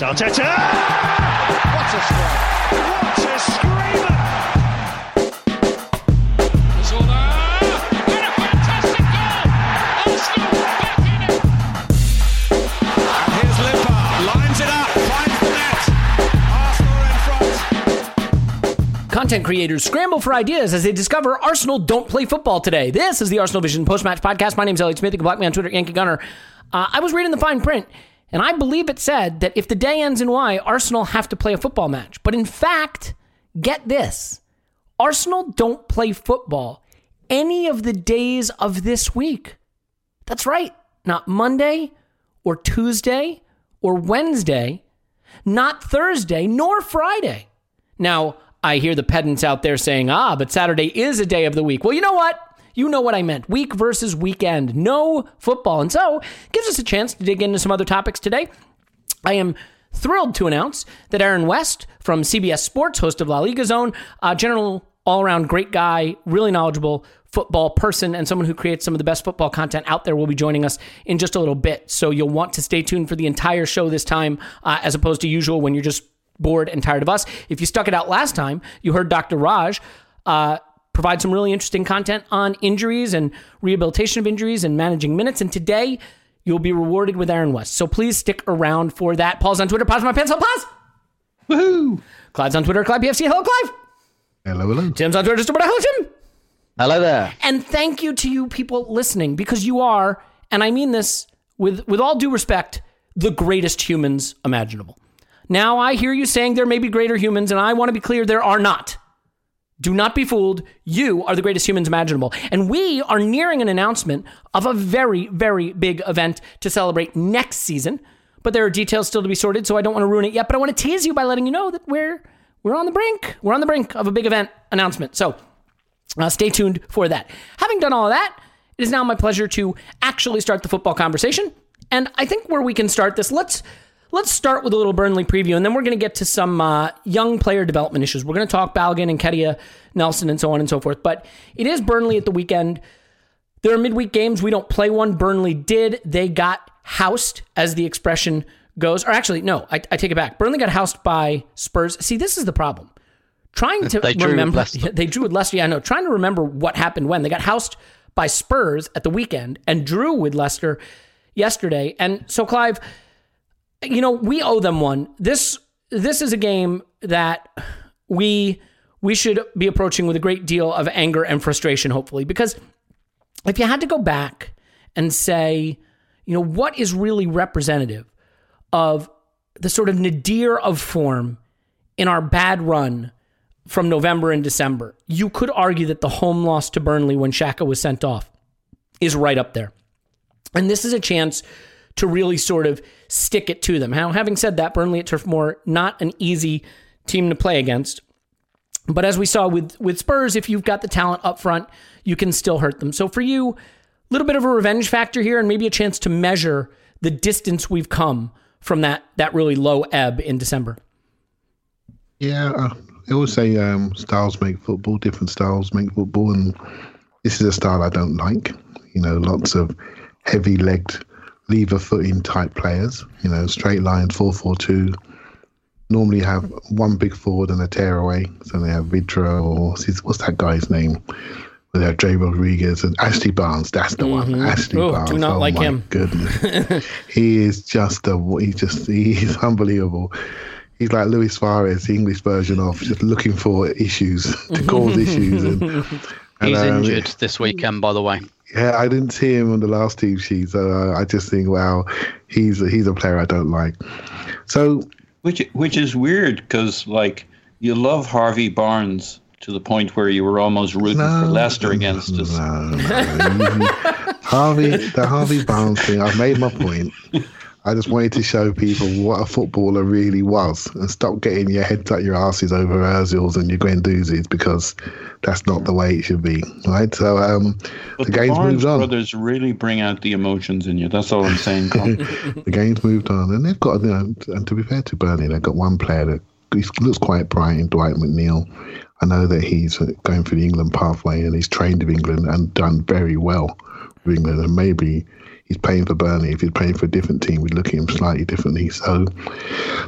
Arteta! What a strike! What a screamer! Zola! And a fantastic goal! Arsenal back in it! And here's Limpar, lines it up, finds the net. Arsenal in front. Content creators scramble for ideas as they discover Arsenal don't play football today. This is the Arsenal Vision post match podcast. My name is Elliot Smith. You can block me on Twitter, Yankee Gunner. Uh, I was reading the fine print, and I believe it said that if the day ends in Y, Arsenal have to play a football match. But in fact, get this Arsenal don't play football any of the days of this week. That's right. Not Monday or Tuesday or Wednesday, not Thursday nor Friday. Now, I hear the pedants out there saying, ah, but Saturday is a day of the week. Well, you know what? You know what I meant. Week versus weekend. No football. And so, gives us a chance to dig into some other topics today. I am thrilled to announce that Aaron West from CBS Sports, host of La Liga Zone, general all around great guy, really knowledgeable football person, and someone who creates some of the best football content out there, will be joining us in just a little bit. So you'll want to stay tuned for the entire show this time, uh, as opposed to usual when you're just bored and tired of us. If you stuck it out last time, you heard Dr. Raj. Uh, provide some really interesting content on injuries and rehabilitation of injuries and managing minutes. And today, you'll be rewarded with Aaron West. So please stick around for that. Paul's on Twitter. Pause my pencil. Pause. Woohoo! Clive's on Twitter. Clyde PFC. Hello, Clive. Hello, hello. Tim's on Twitter. Just about hello, Tim. Hello there. And thank you to you people listening because you are, and I mean this with with all due respect, the greatest humans imaginable. Now I hear you saying there may be greater humans, and I want to be clear there are not. Do not be fooled. You are the greatest humans imaginable. And we are nearing an announcement of a very, very big event to celebrate next season. But there are details still to be sorted, so I don't want to ruin it yet. But I want to tease you by letting you know that we're we're on the brink. We're on the brink of a big event announcement. So uh, stay tuned for that. Having done all of that, it is now my pleasure to actually start the football conversation. And I think where we can start this, let's let's start with a little Burnley preview, and then we're going to get to some uh, young player development issues. We're going to talk Balogun and Kedia Nelson and so on and so forth. But it is Burnley at the weekend. There are midweek games. We don't play one. Burnley did. They got housed, as the expression goes. Or actually, no, I, I take it back. Burnley got housed by Spurs. See, this is the problem. Trying to They remember, they drew with Leicester. Yeah, I know. Trying to remember what happened when they got housed by Spurs at the weekend and drew with Leicester yesterday. And so, Clive, you know, we owe them one. This this is a game that we we should be approaching with a great deal of anger and frustration, hopefully, because if you had to go back and say, you know, what is really representative of the sort of nadir of form in our bad run from November and December, you could argue that the home loss to Burnley when Xhaka was sent off is right up there. And this is a chance to really sort of stick it to them. Now, having said that, Burnley at Turf Moor, not an easy team to play against. But as we saw with, with Spurs, if you've got the talent up front, you can still hurt them. So for you, a little bit of a revenge factor here and maybe a chance to measure the distance we've come from that, that really low ebb in December. Yeah, uh, I always say um, styles make football, different styles make football, and this is a style I don't like. You know, lots of heavy legged, lever footing type players, you know, straight line, 4 4 2. Normally have one big forward and a tearaway. So they have Vydra or what's that guy's name? They have Jay Rodriguez and Ashley Barnes. That's the mm-hmm. one. Ashley oh, Barnes. Do not oh like my him. Goodness, he is just a. He's just he's unbelievable he's like Luis Suarez, the English version of just looking for issues to cause issues. And, and he's um, injured this weekend, by the way. Yeah, I didn't see him on the last team sheet, so uh, I just think, wow, he's a, he's a player I don't like. So, which which is weird because like you love Harvey Barnes to the point where you were almost rooting no, for Leicester against us. No, no, Harvey, the Harvey Barnes thing. I've made my point. I just wanted to show people what a footballer really was and stop getting your heads up your asses over Ozils and your Guendouzis because that's not the way it should be, right? So um, the, the game's Barnes moved on. brothers really bring out the emotions in you. That's all I'm saying. the game's moved on, and they've got, you know, and to be fair to Burnley, they've got one player that looks quite bright in Dwight McNeil. I know that he's going through the England pathway and he's trained with England and done very well with England, and maybe he's paying for Burnley. If he's paying for a different team, we'd look at him slightly differently. So,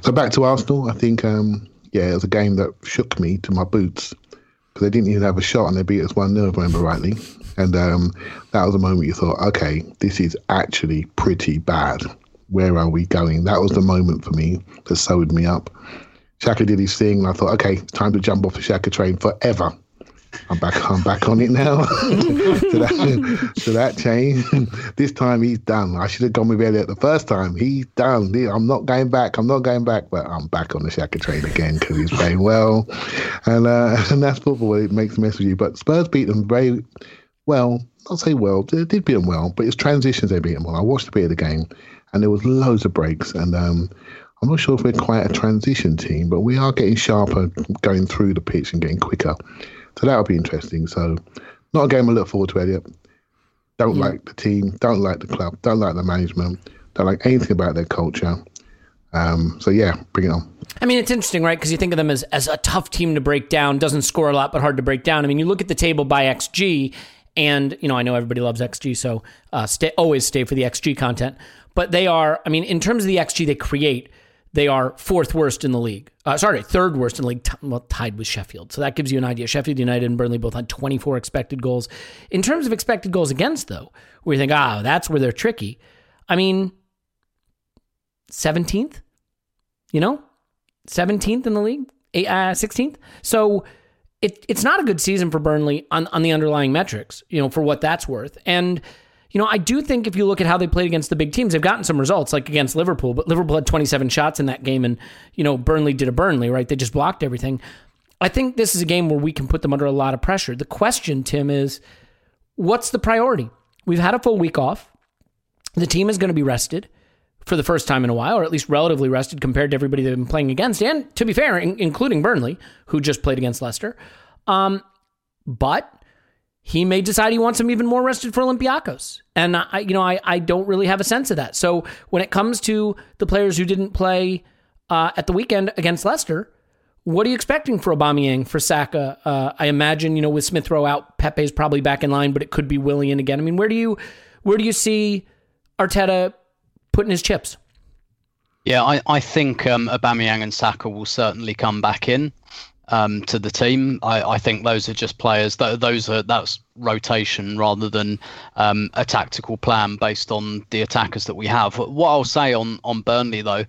so back to Arsenal. I think, um, yeah, it was a game that shook me to my boots because they didn't even have a shot and they beat us 1 0, if I remember rightly. And um, that was a moment you thought, okay, this is actually pretty bad. Where are we going? That was the moment for me that sewed me up. Xhaka did his thing, and I thought, okay, time to jump off the Xhaka train forever. I'm back. I'm back on it now. so, that, so that changed. this time he's done. I should have gone with Elliot the first time. He's done. I'm not going back. I'm not going back. But I'm back on the Xhaka train again because he's playing well, and uh, and that's football. It makes a mess with you. But Spurs beat them very well. I'll say well. They did beat them well, but it's transitions they beat them well. I watched a bit of the game, and there was loads of breaks. And um, I'm not sure if we're quite a transition team, but we are getting sharper, going through the pitch and getting quicker. So that'll be interesting. So, not a game I look forward to, Elliot. Don't yeah. like the team, don't like the club, don't like the management, don't like anything about their culture. Um, so yeah, bring it on. I mean, it's interesting, right? Because you think of them as as a tough team to break down, doesn't score a lot, but hard to break down. I mean, you look at the table by XG, and you know, I know everybody loves XG, so uh, stay always stay for the XG content. But they are, I mean, in terms of the XG they create, they are fourth worst in the league. Uh, sorry, third worst in the league, t- well, tied with Sheffield. So that gives you an idea. Sheffield United and Burnley both had 24 expected goals. In terms of expected goals against, though, where you think, ah, that's where they're tricky. I mean, 17th, you know, 17th in the league, uh, 16th. So it, it's not a good season for Burnley on, on the underlying metrics, you know, for what that's worth. And you know, I do think if you look at how they played against the big teams, they've gotten some results, like against Liverpool, but Liverpool had 27 shots in that game, and, you know, Burnley did a Burnley, right? They just blocked everything. I think this is a game where we can put them under a lot of pressure. The question, Tim, is what's the priority? We've had a full week off. The team is going to be rested for the first time in a while, or at least relatively rested compared to everybody they've been playing against, and to be fair, in- including Burnley, who just played against Leicester. Um, but he may decide he wants him even more rested for Olympiacos. And I, you know, I, I don't really have a sense of that. So when it comes to the players who didn't play uh, at the weekend against Leicester, what are you expecting for Aubameyang, for Saka? Uh, I imagine, you know, with Smith Rowe out, Pepe's probably back in line, but it could be Willian again. I mean, where do you, where do you see Arteta putting his chips? Yeah, I, I think um, Aubameyang and Saka will certainly come back in um, to the team. I, I, think those are just players. Those are that's rotation rather than um, a tactical plan based on the attackers that we have. What I'll say on on Burnley though,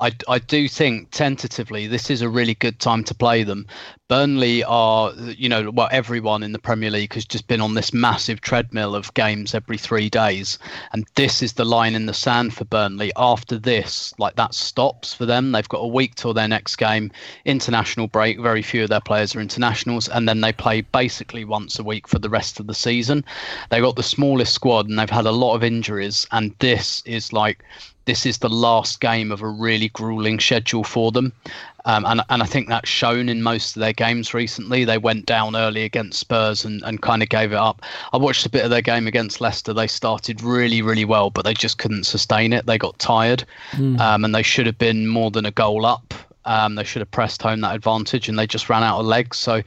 I, I do think tentatively this is a really good time to play them. Burnley are, you know, well, everyone in the Premier League has just been on this massive treadmill of games every three days. And this is the line in the sand for Burnley. After this, like that stops for them. They've got a week till their next game, international break. Very few of their players are internationals. And then they play basically once a week for the rest of the season. They've got the smallest squad and they've had a lot of injuries. And this is like, this is the last game of a really grueling schedule for them. Um, and, and I think that's shown in most of their games recently. They went down early against Spurs and, and kind of gave it up. I watched a bit of their game against Leicester. They started really, really well, but they just couldn't sustain it. They got tired mm. um, and they should have been more than a goal up. Um, they should have pressed home that advantage and they just ran out of legs. So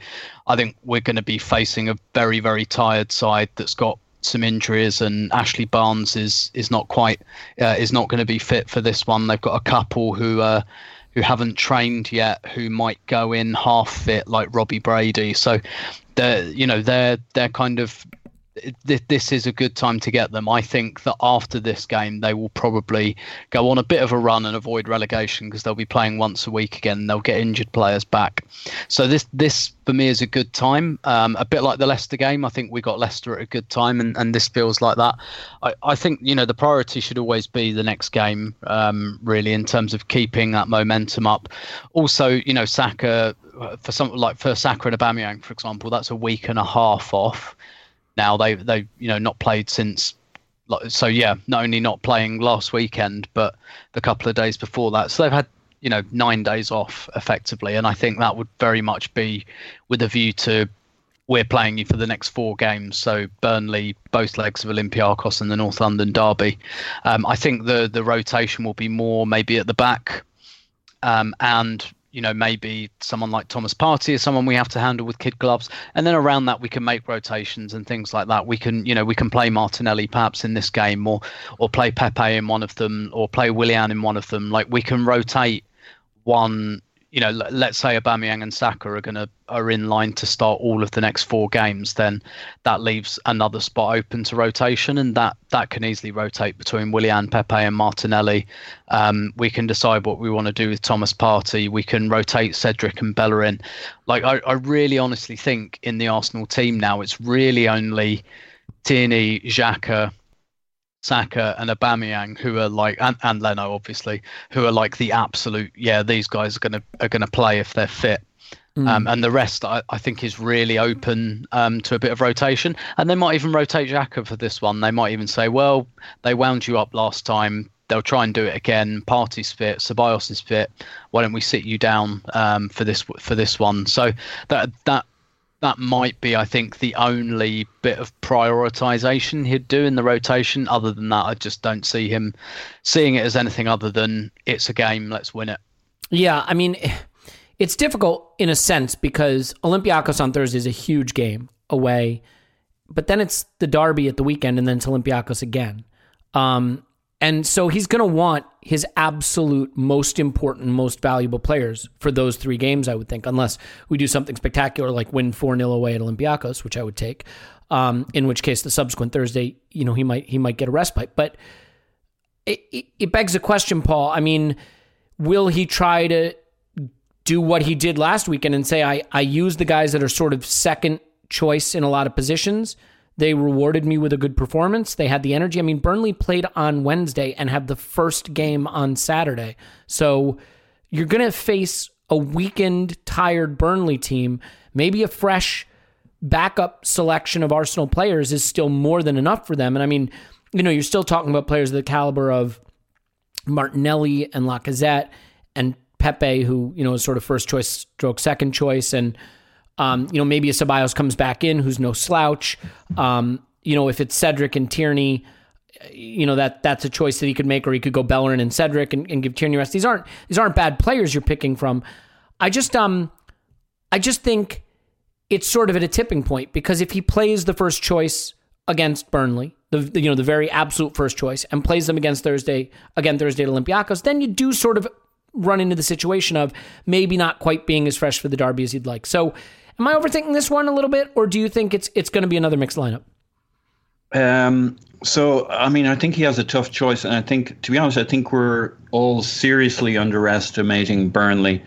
I think we're going to be facing a very, very tired side that's got some injuries, and Ashley Barnes is is not quite uh, is not going to be fit for this one. They've got a couple who uh, who haven't trained yet, who might go in half fit, like Robbie Brady. So they're you know they're they're kind of this is a good time to get them. I think that after this game, they will probably go on a bit of a run and avoid relegation because they'll be playing once a week again. They'll get injured players back. So this this for me is a good time. Um, a bit like the Leicester game. I think we got Leicester at a good time, and, and this feels like that. I, I think you know the priority should always be the next game, um, really, in terms of keeping that momentum up. Also, you know, Saka for some like for Saka and Aubameyang, for example, that's a week and a half off now. They they you know not played since. So yeah, not only not playing last weekend, but the couple of days before that. So they've had you know nine days off effectively, and I think that would very much be with a view to we're playing you for the next four games. So Burnley, both legs of Olympiacos, and the North London derby. Um, I think the the rotation will be more maybe at the back, um, and you know, maybe someone like Thomas Partey is someone we have to handle with kid gloves. And then around that, we can make rotations and things like that. We can, you know, we can play Martinelli perhaps in this game or, or play Pepe in one of them or play Willian in one of them. Like we can rotate one you know, let's say Aubameyang and Saka are going to are in line to start all of the next four games, then that leaves another spot open to rotation, and that that can easily rotate between Willian, Pepe, and Martinelli. Um, we can decide what we want to do with Thomas Partey. We can rotate Cedric and Bellerin. Like I, I really honestly think in the Arsenal team now, it's really only Tierney, Xhaka, Saka and Aubameyang, who are like, and, and Leno obviously, who are like the absolute, yeah, these guys are gonna are gonna play if they're fit. Mm. Um, and the rest, I, I, think, is really open um, to a bit of rotation. And they might even rotate Xhaka for this one. They might even say, well, they wound you up last time. They'll try and do it again. Partey's fit, Ceballos is fit. Why don't we sit you down um, for this for this one? So that that that might be, I think, the only bit of prioritization he'd do in the rotation. Other than that, I just don't see him seeing it as anything other than it's a game, let's win it. Yeah, I mean, it's difficult in a sense because Olympiacos on Thursday is a huge game away, but then it's the derby at the weekend, and then it's Olympiacos again. Um, and so he's going to want his absolute most important, most valuable players for those three games, I would think, unless we do something spectacular like win 4 0 away at Olympiacos, which I would take. Um, in which case, the subsequent Thursday, you know, he might he might get a respite. But it, it, it begs a question, Paul. I mean, will he try to do what he did last weekend and say, I, I use the guys that are sort of second choice in a lot of positions? They rewarded me with a good performance. They had the energy. I mean, Burnley played on Wednesday and have the first game on Saturday. So you're going to face a weakened, tired Burnley team. Maybe a fresh backup selection of Arsenal players is still more than enough for them. And I mean, you know, you're still talking about players of the caliber of Martinelli and Lacazette and Pepe, who, you know, is sort of first choice stroke second choice. And um, you know, maybe a Ceballos comes back in, who's no slouch. Um, you know, if it's Cedric and Tierney, you know that that's a choice that he could make, or he could go Bellerin and Cedric and, and give Tierney rest. These aren't these aren't bad players you're picking from. I just um, I just think it's sort of at a tipping point because if he plays the first choice against Burnley, the, you know the very absolute first choice, and plays them against Thursday again Thursday at Olympiacos, then you do sort of run into the situation of maybe not quite being as fresh for the derby as you'd like. So Am I overthinking this one a little bit, or do you think it's it's going to be another mixed lineup? Um. So I mean, I think he has a tough choice, and I think, to be honest, I think we're all seriously underestimating Burnley.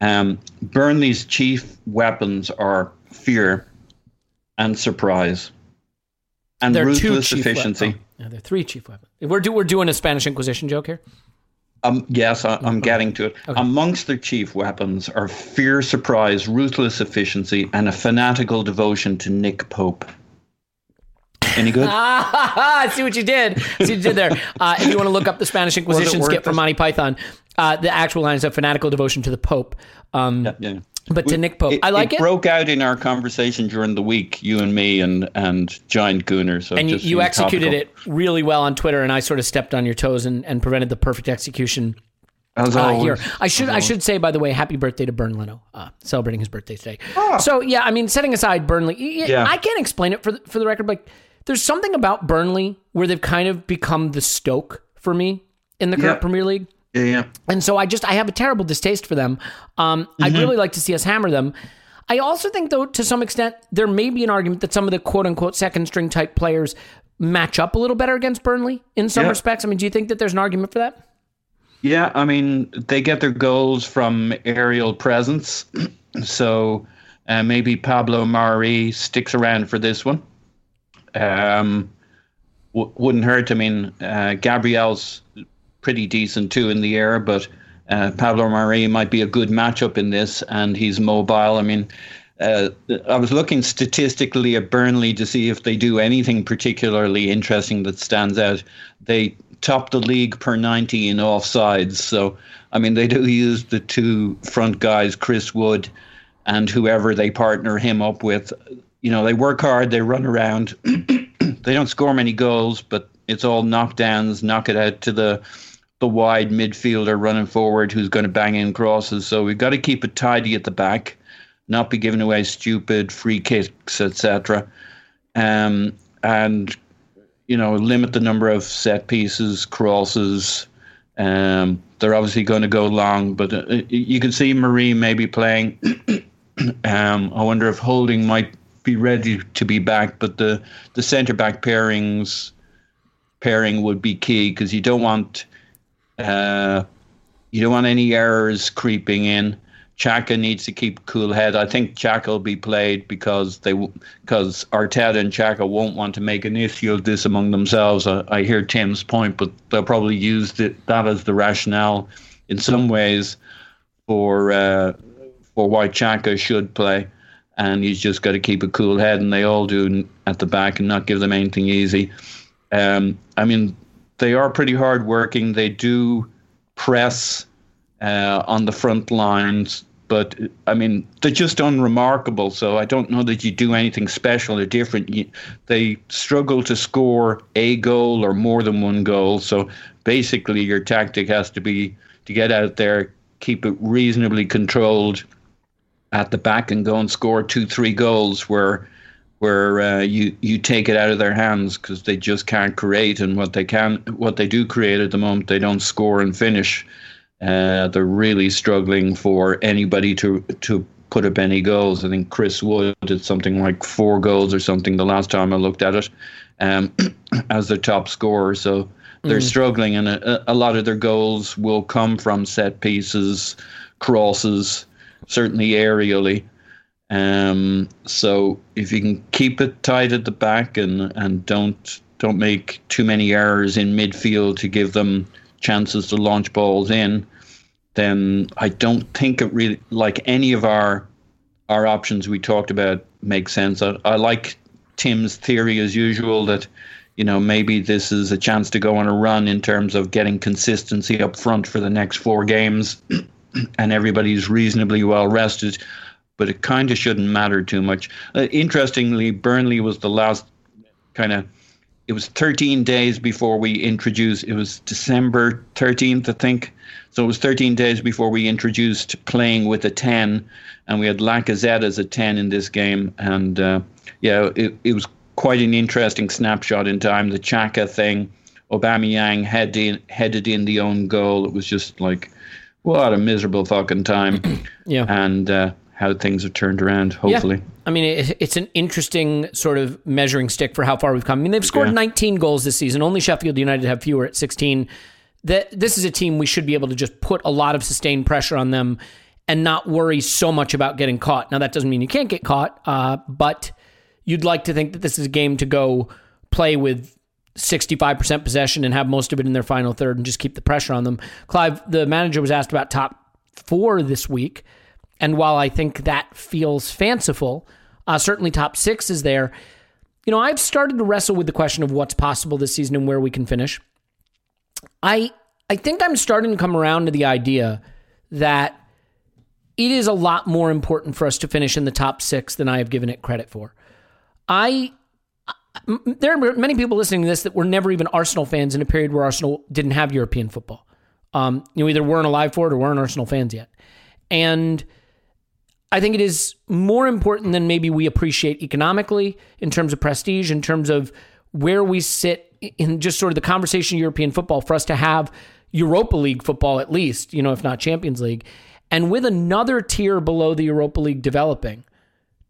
Um, Burnley's chief weapons are fear and surprise and two ruthless chief efficiency. weapons. Oh, are three chief weapons. We're do, we're doing a Spanish Inquisition joke here. Um, yes, I, I'm getting to it. Amongst their chief weapons are fear, surprise, ruthless efficiency, and a fanatical devotion to Nick Pope. Any good? Ah, I see what you did. See what you did there. Uh, if you want to look up the Spanish Inquisition skit from? Monty Python, uh, the actual line is a fanatical devotion to the Pope. Um, yeah. But to Nick Pope, I like it. It, broke out in our conversation during the week, you and me and and Giant Gooner. So and you, just you executed topical. it really well on Twitter, and I sort of stepped on your toes and, and prevented the perfect execution As uh, always. here. I should I should say by the way, happy birthday to Bernd Leno, uh, celebrating his birthday today. Ah. So yeah, I mean, setting aside Burnley, y- y- Yeah. I can't explain it for the, for the record. Like, there's something about Burnley where they've kind of become the Stoke for me in the current Yeah. Premier League. Yeah, yeah. And so I just I have a terrible distaste for them. Um, I'd Mm-hmm. really like to see us hammer them. I also think though to some extent there may be an argument that some of the quote unquote second string type players match up a little better against Burnley in some Yeah. respects. I mean, do you think that there's an argument for that? Yeah, I mean, they get their goals from aerial presence. So uh, maybe Pablo Mari sticks around for this one. Um, w- wouldn't hurt. I mean, uh, Gabriel's pretty decent too in the air, but uh, Pablo Mari might be a good matchup in this, and he's mobile. I mean, uh, I was looking statistically at Burnley to see if they do anything particularly interesting that stands out. They top the league per 90 in offsides. So, I mean, they do use the two front guys, Chris Wood and whoever they partner him up with. You know, they work hard, they run around. they don't score many goals, but it's all knockdowns, knock it out to the the wide midfielder running forward who's going to bang in crosses. So we've got to keep it tidy at the back, not be giving away stupid free kicks, etc. Um, and you know, limit the number of set pieces, crosses. Um, they're obviously going to go long, but uh, you can see Mari maybe playing. um, I wonder if Holding might be ready to be back, but the the centre back pairings pairing would be key because you don't want uh, you don't want any errors creeping in. Xhaka needs to keep cool head. I think Xhaka will be played because they because Arteta and Xhaka won't want to make an issue of this among themselves. I, I hear Tim's point, but they'll probably use it, that as the rationale in some ways for uh, for why Xhaka should play. And he's just got to keep a cool head, and they all do at the back, and not give them anything easy. Um, I mean, they are pretty hard working. They do press uh, on the front lines, but I mean, they're just unremarkable. So I don't know that you do anything special or different. You, they struggle to score a goal or more than one goal. So basically, your tactic has to be to get out there, keep it reasonably controlled at the back, and go and score two, three goals where where uh, you you take it out of their hands because they just can't create, and what they can, what they do create at the moment, they don't score and finish. Uh, they're really struggling for anybody to to put up any goals. I think Chris Wood did something like four goals or something the last time I looked at it, um, as their top scorer. So they're struggling, and a, a lot of their goals will come from set pieces, crosses, certainly aerially. Um, so if you can keep it tight at the back and, and don't don't make too many errors in midfield to give them chances to launch balls in, then I don't think it really like any of our our options we talked about make sense. I, I like Tim's theory as usual that you know maybe this is a chance to go on a run in terms of getting consistency up front for the next four games, and everybody's reasonably well rested but it kind of shouldn't matter too much. Uh, interestingly, Burnley was the last kind of. It was 13 days before we introduced. It was December 13th, I think. So it was 13 days before we introduced playing with a 10, and we had Lacazette as a 10 in this game. And uh, yeah, it, it was quite an interesting snapshot in time. The Xhaka thing, Aubameyang headed in, headed in the own goal. It was just like, what a miserable fucking time. Yeah. And uh, how things have turned around, hopefully. Yeah. I mean, it, it's an interesting sort of measuring stick for how far we've come. I mean, they've scored Yeah. 19 goals this season. Only Sheffield United have fewer at 16. that this is a team we should be able to just put a lot of sustained pressure on them and not worry so much about getting caught. Now that doesn't mean you can't get caught, uh, but you'd like to think that this is a game to go play with 65% possession and have most of it in their final third and just keep the pressure on them. Clive, the manager was asked about top four this week. And while I think that feels fanciful, uh, certainly top six is there. You know, I've started to wrestle with the question of what's possible this season and where we can finish. I I think I'm starting to come around to the idea that it is a lot more important for us to finish in the top six than I have given it credit for. I there are many people listening to this that were never even Arsenal fans in a period where Arsenal didn't have European football. Um, you know, either weren't alive for it or weren't Arsenal fans yet. And I think it is more important than maybe we appreciate economically in terms of prestige, in terms of where we sit in just sort of the conversation of European football for us to have Europa League football at least, you know, if not Champions League. And with another tier below the Europa League developing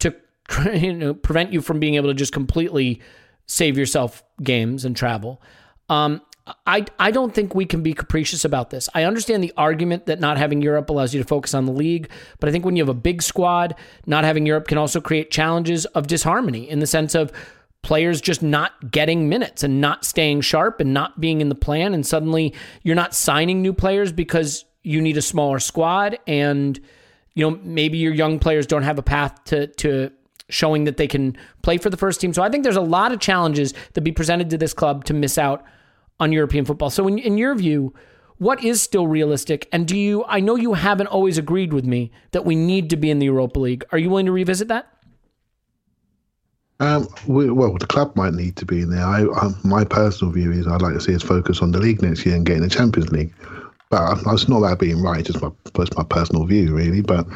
to you know, prevent you from being able to just completely save yourself games and travel. Um, I, I don't think we can be capricious about this. I understand the argument that not having Europe allows you to focus on the league, but I think when you have a big squad, not having Europe can also create challenges of disharmony in the sense of players just not getting minutes and not staying sharp and not being in the plan. And suddenly you're not signing new players because you need a smaller squad and you know maybe your young players don't have a path to to showing that they can play for the first team. So I think there's a lot of challenges that be presented to this club to miss out on European football. So, in, in your view, what is still realistic? And do you, I know you haven't always agreed with me that we need to be in the Europa League. Are you willing to revisit that? Um, we, well, the club might need to be in there. I, I, my personal view is I'd like to see us focus on the league next year and getting the Champions League. But it's not about being right, just my, my personal view, really. But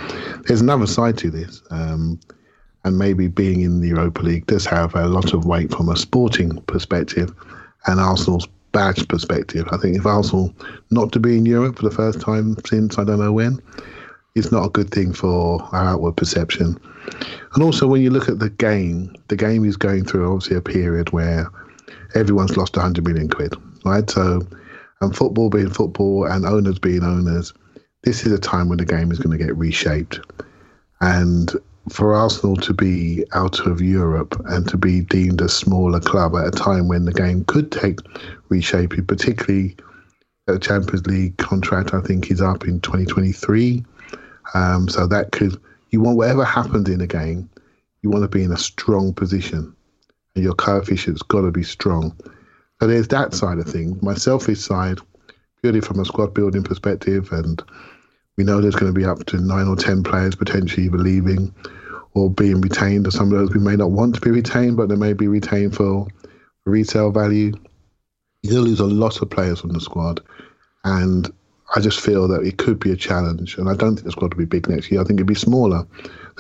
there's another side to this. Um, and maybe being in the Europa League does have a lot of weight from a sporting perspective and Arsenal's badge perspective. I think if Arsenal not to be in Europe for the first time since I don't know when, it's not a good thing for our outward perception. And also, when you look at the game, the game is going through obviously a period where everyone's lost 100 million quid, right? So, and football being football and owners being owners, this is a time when the game is going to get reshaped. And for Arsenal to be out of Europe and to be deemed a smaller club at a time when the game could take reshaping, particularly a Champions League contract, I think is up in 2023. Um, so that could, you want whatever happens in the game, you want to be in a strong position and your coefficient's got to be strong. So there's that side of things. My selfish side, purely from a squad building perspective and we know there's going to be up to nine or ten players potentially either leaving or being retained, some of those we may not want to be retained, but they may be retained for retail value. To lose a lot of players from the squad, and I just feel that it could be a challenge. And I don't think the squad will be big next year. I think it'd be smaller.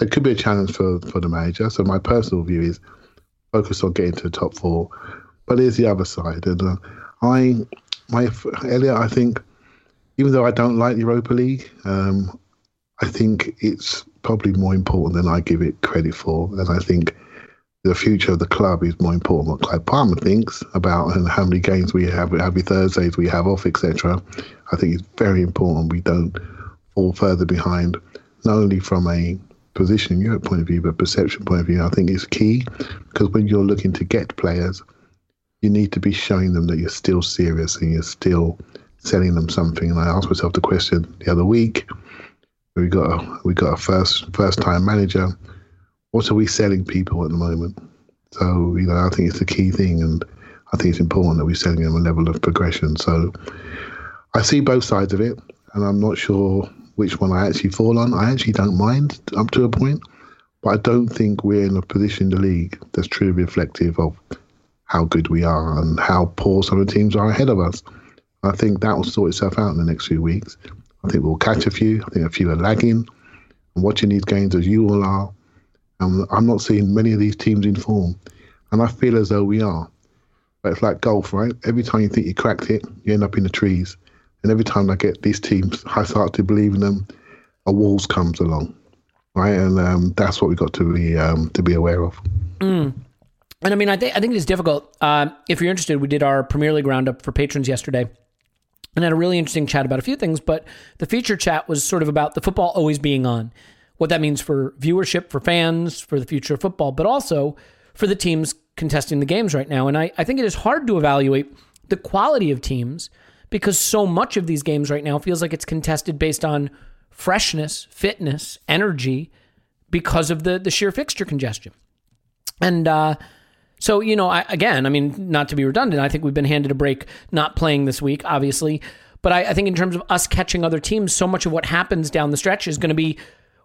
It could be a challenge for for the manager. So my personal view is focus on getting to the top four. But there's the other side, and uh, I, my Elliot, I think even though I don't like the Europa League, um, I think it's probably more important than I give it credit for. And I think the future of the club is more important what Clive Palmer thinks about and how many games we have, how many Thursdays we have off, etc. I think it's very important we don't fall further behind, not only from a position in Europe point of view, but perception point of view. I think it's key because when you're looking to get players, you need to be showing them that you're still serious and you're still selling them something. And I asked myself the question the other week. We got a, we got a first first time manager. What are we selling people at the moment? So you know, I think it's the key thing, and I think it's important that we're selling them a level of progression. So I see both sides of it, and I'm not sure which one I actually fall on. I actually don't mind up to a point, but I don't think we're in a position in the league that's truly reflective of how good we are and how poor some of the teams are ahead of us. I think that will sort itself out in the next few weeks. I think we'll catch a few. I think a few are lagging. I'm watching these games as you all are. And I'm not seeing many of these teams in form. And I feel as though we are. But it's like golf, right? Every time you think you cracked it, you end up in the trees. And every time I get these teams, I start to believe in them, a walls comes along, right? And um, that's what we've got to be um, to be aware of. Mm. And I mean, I think I think it is difficult. Uh, if you're interested, we did our Premier League roundup for patrons yesterday and had a really interesting chat about a few things. But the feature chat was sort of about the football always being on, what that means for viewership, for fans, for the future of football, but also for the teams contesting the games right now. And I, I think it is hard to evaluate the quality of teams because so much of these games right now feels like it's contested based on freshness, fitness, energy because of the the sheer fixture congestion. And uh, so, you know, I, again, I mean, not to be redundant, I think we've been handed a break not playing this week, obviously. But I, I think in terms of us catching other teams, so much of what happens down the stretch is going to be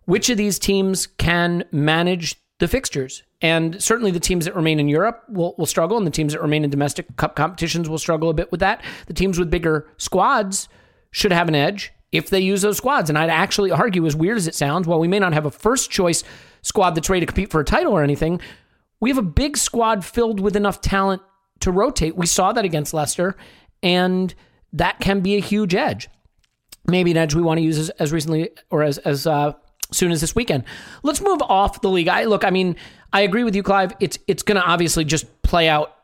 which of these teams can manage the fixtures. And certainly the teams that remain in Europe will, will struggle, and the teams that remain in domestic cup competitions will struggle a bit with that. The teams with bigger squads should have an edge if they use those squads. And I'd actually argue, as weird as it sounds, while we may not have a first choice squad that's ready to compete for a title or anything, we have a big squad filled with enough talent to rotate. We saw that against Leicester, and that can be a huge edge. Maybe an edge we want to use as, as recently or as as uh, soon as this weekend. Let's move off the league. I look, I mean, I agree with you, Clive. It's it's going to obviously just play out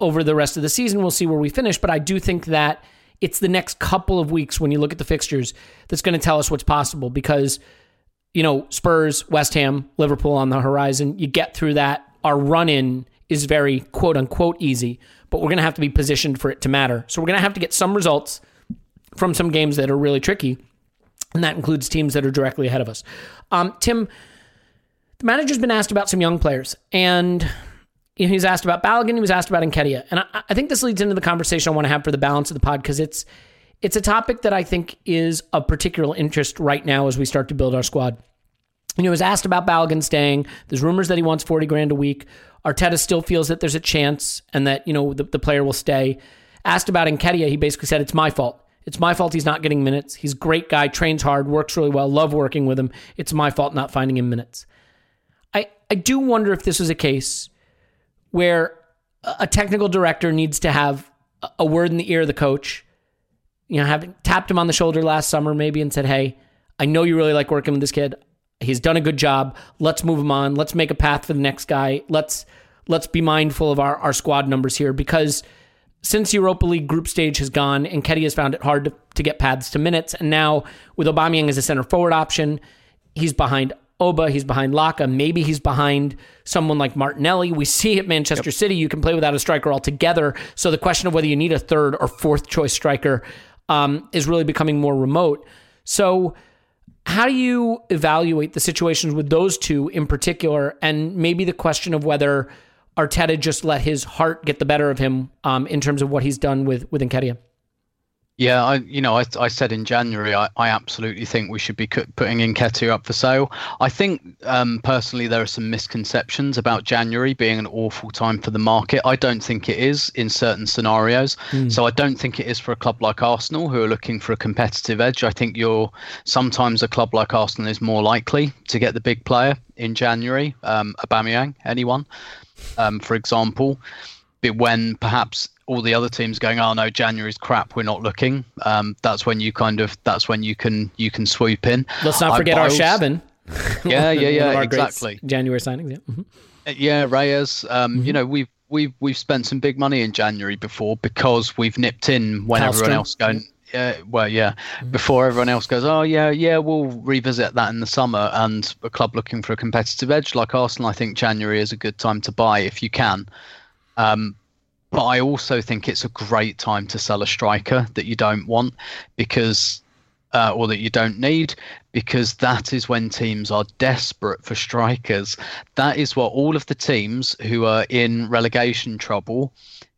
over the rest of the season. We'll see where we finish, but I do think that it's the next couple of weeks when you look at the fixtures that's going to tell us what's possible because you know, Spurs, West Ham, Liverpool on the horizon. You get through that. Our run in is very quote unquote easy, but we're going to have to be positioned for it to matter. So we're going to have to get some results from some games that are really tricky. And that includes teams that are directly ahead of us. Um, Tim, the manager's been asked about some young players, and he was asked about Balogun, he was asked about Nketiah. And I, I think this leads into the conversation I want to have for the balance of the pod because it's it's a topic that I think is of particular interest right now as we start to build our squad. You know, was asked about Balogun staying. There's rumors that he wants 40 grand a week. Arteta still feels that there's a chance and that, you know, the, the player will stay. Asked about Nketiah, he basically said, it's my fault. It's my fault he's not getting minutes. He's a great guy, trains hard, works really well, love working with him. It's my fault not finding him minutes. I, I do wonder if this is a case where a technical director needs to have a word in the ear of the coach you know, having tapped him on the shoulder last summer maybe and said, "Hey, I know you really like working with this kid. He's done a good job. Let's move him on. Let's make a path for the next guy. Let's let's be mindful of our, our squad numbers here because since Europa League group stage has gone and Nketiah has found it hard to, to get paths to minutes, and now with Aubameyang as a center forward option, he's behind Oba, he's behind Laca, maybe he's behind someone like Martinelli. We see at Manchester yep. City, you can play without a striker altogether. So the question of whether you need a third or fourth choice striker um, is really becoming more remote. So, how do you evaluate the situations with those two in particular, and maybe the question of whether Arteta just let his heart get the better of him um, in terms of what he's done with with Nketiah? Yeah, I you know I, I said in January I, I absolutely think we should be putting Nketiah up for sale. I think um, personally there are some misconceptions about January being an awful time for the market. I don't think it is in certain scenarios. Mm. So I don't think it is for a club like Arsenal who are looking for a competitive edge. I think you're sometimes a club like Arsenal is more likely to get the big player in January, um, Aubameyang, anyone, um, for example But when perhaps all the other teams going, oh no, January's crap, we're not looking. Um, that's when you kind of that's when you can you can swoop in. Let's not forget Arshavin. Yeah, yeah, yeah, exactly. January signings, yeah. Mm-hmm. Uh, yeah, Reyes. Um, mm-hmm. You know, we've we've we've spent some big money in January before because we've nipped in when everyone else going. Yeah, well, yeah. Mm-hmm. Before everyone else goes, oh yeah, yeah, we'll revisit that in the summer. And a club looking for a competitive edge like Arsenal, I think January is a good time to buy if you can. Um, but I also think it's a great time to sell a striker that you don't want because, uh, or that you don't need, because that is when teams are desperate for strikers. That is what all of the teams who are in relegation trouble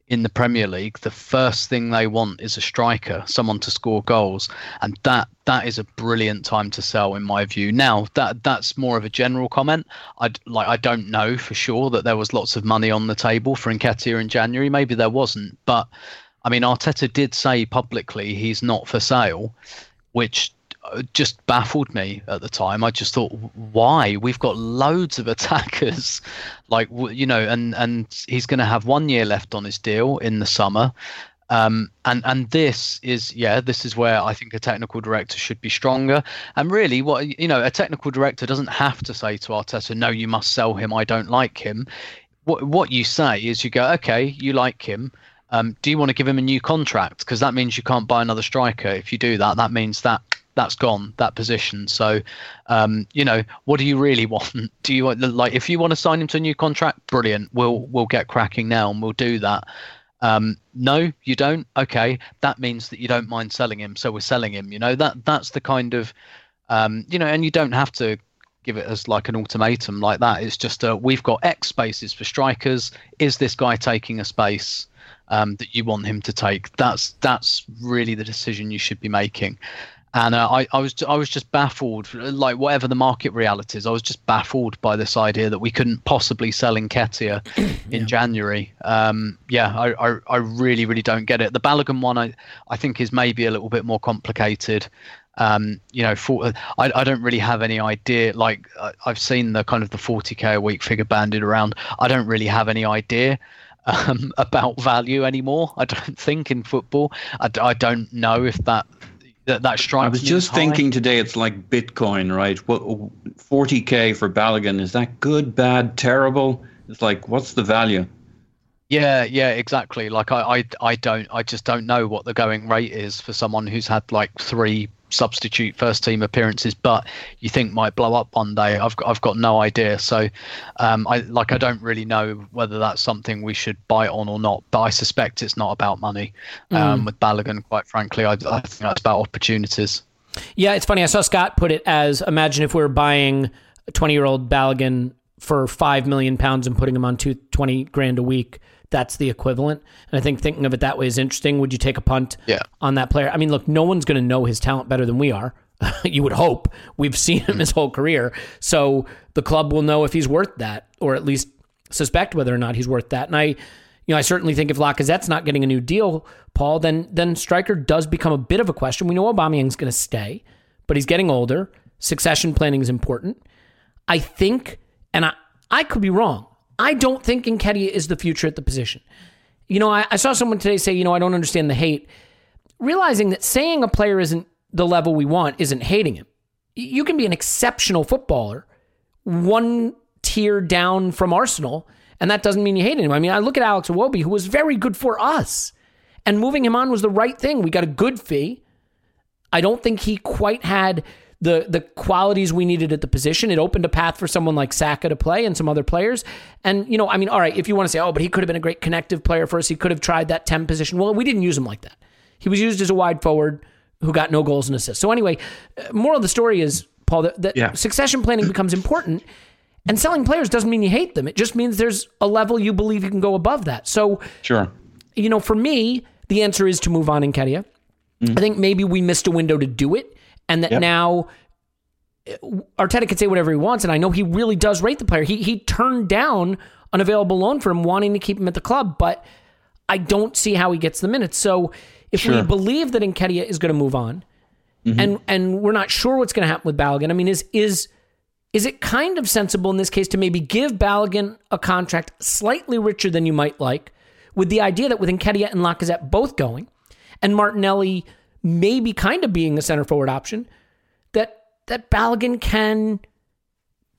in the Premier League, the first thing they want is a striker, someone to score goals, and that that is a brilliant time to sell, in my view. Now that that's more of a general comment. I like I don't know for sure that there was lots of money on the table for Nketiah in January. Maybe there wasn't, but I mean Arteta did say publicly he's not for sale, which just baffled me at the time. I just thought, why? We've got loads of attackers, like you know, and and he's going to have one year left on his deal in the summer. Um, and and this is yeah, this is where I think a technical director should be stronger. And really, what you know, a technical director doesn't have to say to Arteta, "No, you must sell him. I don't like him." What what you say is you go, "Okay, you like him." Um, do you want to give him a new contract? Because that means you can't buy another striker. If you do that, that means that that's gone that position. So, um, you know, what do you really want? Do you want like if you want to sign him to a new contract? Brilliant. We'll we'll get cracking now and we'll do that. Um, no, you don't. Okay, that means that you don't mind selling him, so we're selling him. You know that that's the kind of, um, you know, and you don't have to give it as like an ultimatum like that. It's just uh, we've got X spaces for strikers. Is this guy taking a space um, that you want him to take? That's that's really the decision you should be making. And uh, I, I was I was just baffled, like whatever the market reality is, I was just baffled by this idea that we couldn't possibly sell Nketiah in yeah. January. Um, yeah, I, I, I really really don't get it. The Balogun one I I think is maybe a little bit more complicated. Um, you know, for, I I don't really have any idea. Like I've seen the kind of the 40k a week figure banded around. I don't really have any idea. Um, about value anymore. I don't think in football. I, I don't know if that that that strikes. I was just thinking today, it's like Bitcoin, right? What 40k for Balogun is that good, bad, terrible? It's like, what's the value? Yeah, yeah, exactly. Like I, I, I don't, I just don't know what the going rate is for someone who's had like three substitute first team appearances, but you think might blow up one day. I've got, I've got no idea. So, um, I like, I don't really know whether that's something we should buy on or not. But I suspect it's not about money. Um, mm. With Balogun, quite frankly, I, I think that's about opportunities. Yeah, it's funny. I saw Scott put it as imagine if we were buying a 20 year old Balogun for five million pounds and putting him on two, 20 grand a week that's the equivalent. And I think thinking of it that way is interesting. Would you take a punt yeah. on that player? I mean, look, no one's going to know his talent better than we are. you would hope. We've seen him hmm. his whole career. So the club will know if he's worth that, or at least suspect whether or not he's worth that. And I, you know, I certainly think if Lacazette's not getting a new deal, Paul, then then striker does become a bit of a question. We know Aubameyang's going to stay, but he's getting older. Succession planning is important. I think, and I, I could be wrong. I don't think Nketiah is the future at the position. You know, I, I, saw someone today say, you know, I don't understand the hate. Realizing that saying a player isn't the level we want isn't hating him. You can be an exceptional footballer, one tier down from Arsenal, and that doesn't mean you hate him. I mean, I look at Alex Iwobi, who was very good for us, and moving him on was the right thing. We got a good fee. I don't think he quite had the the qualities we needed at the position. It opened a path for someone like Saka to play and some other players. And you know, I mean, all right, if you want to say, oh, but he could have been a great connective player for us. He could have tried that 10 position. Well, we didn't use him like that. He was used as a wide forward who got no goals and assists. So anyway, uh, moral of the story is, Paul, that, that yeah. succession planning becomes important. And selling players doesn't mean you hate them. It just means there's a level you believe you can go above that. So, sure. You know, for me, the answer is to move on Nketiah. Mm. I think maybe we missed a window to do it and that yep. now Arteta can say whatever he wants, and I know he really does rate the player. He he turned down an available loan for him, wanting to keep him at the club, but I don't see how he gets the minutes. So if sure. we believe that Nketiah is going to move on, mm-hmm. and and we're not sure what's going to happen with Balogun, I mean, is is is it kind of sensible in this case to maybe give Balogun a contract slightly richer than you might like, with the idea that with Nketiah and Lacazette both going, and Martinelli maybe kind of being a center forward option, that that Balogun can,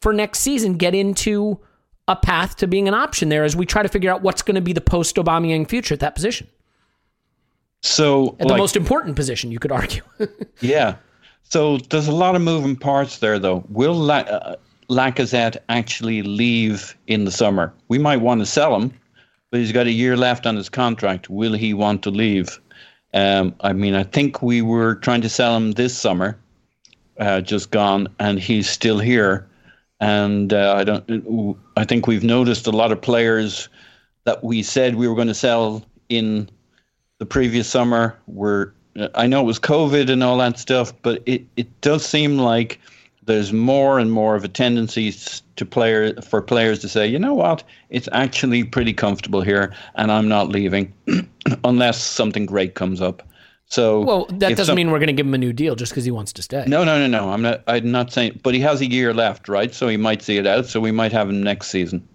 for next season, get into a path to being an option there as we try to figure out what's going to be the post Aubameyang future at that position. So, at like, the most important position, you could argue. yeah. So there's a lot of moving parts there, though. Will La- uh, Lacazette actually leave in the summer? We might want to sell him, but he's got a year left on his contract. Will he want to leave? Um, I mean, I think we were trying to sell him this summer, uh, just gone, and he's still here. And uh, I don't. I think we've noticed a lot of players that we said we were going to sell in the previous summer were. I know it was COVID and all that stuff, but it, it does seem like there's more and more of a tendency to player for players to say, you know what, it's actually pretty comfortable here, and I'm not leaving unless something great comes up. So well, that doesn't some, mean we're going to give him a new deal just because he wants to stay. No, no, no, no. I'm not. I'm not saying. But he has a year left, right? So he might see it out. So we might have him next season.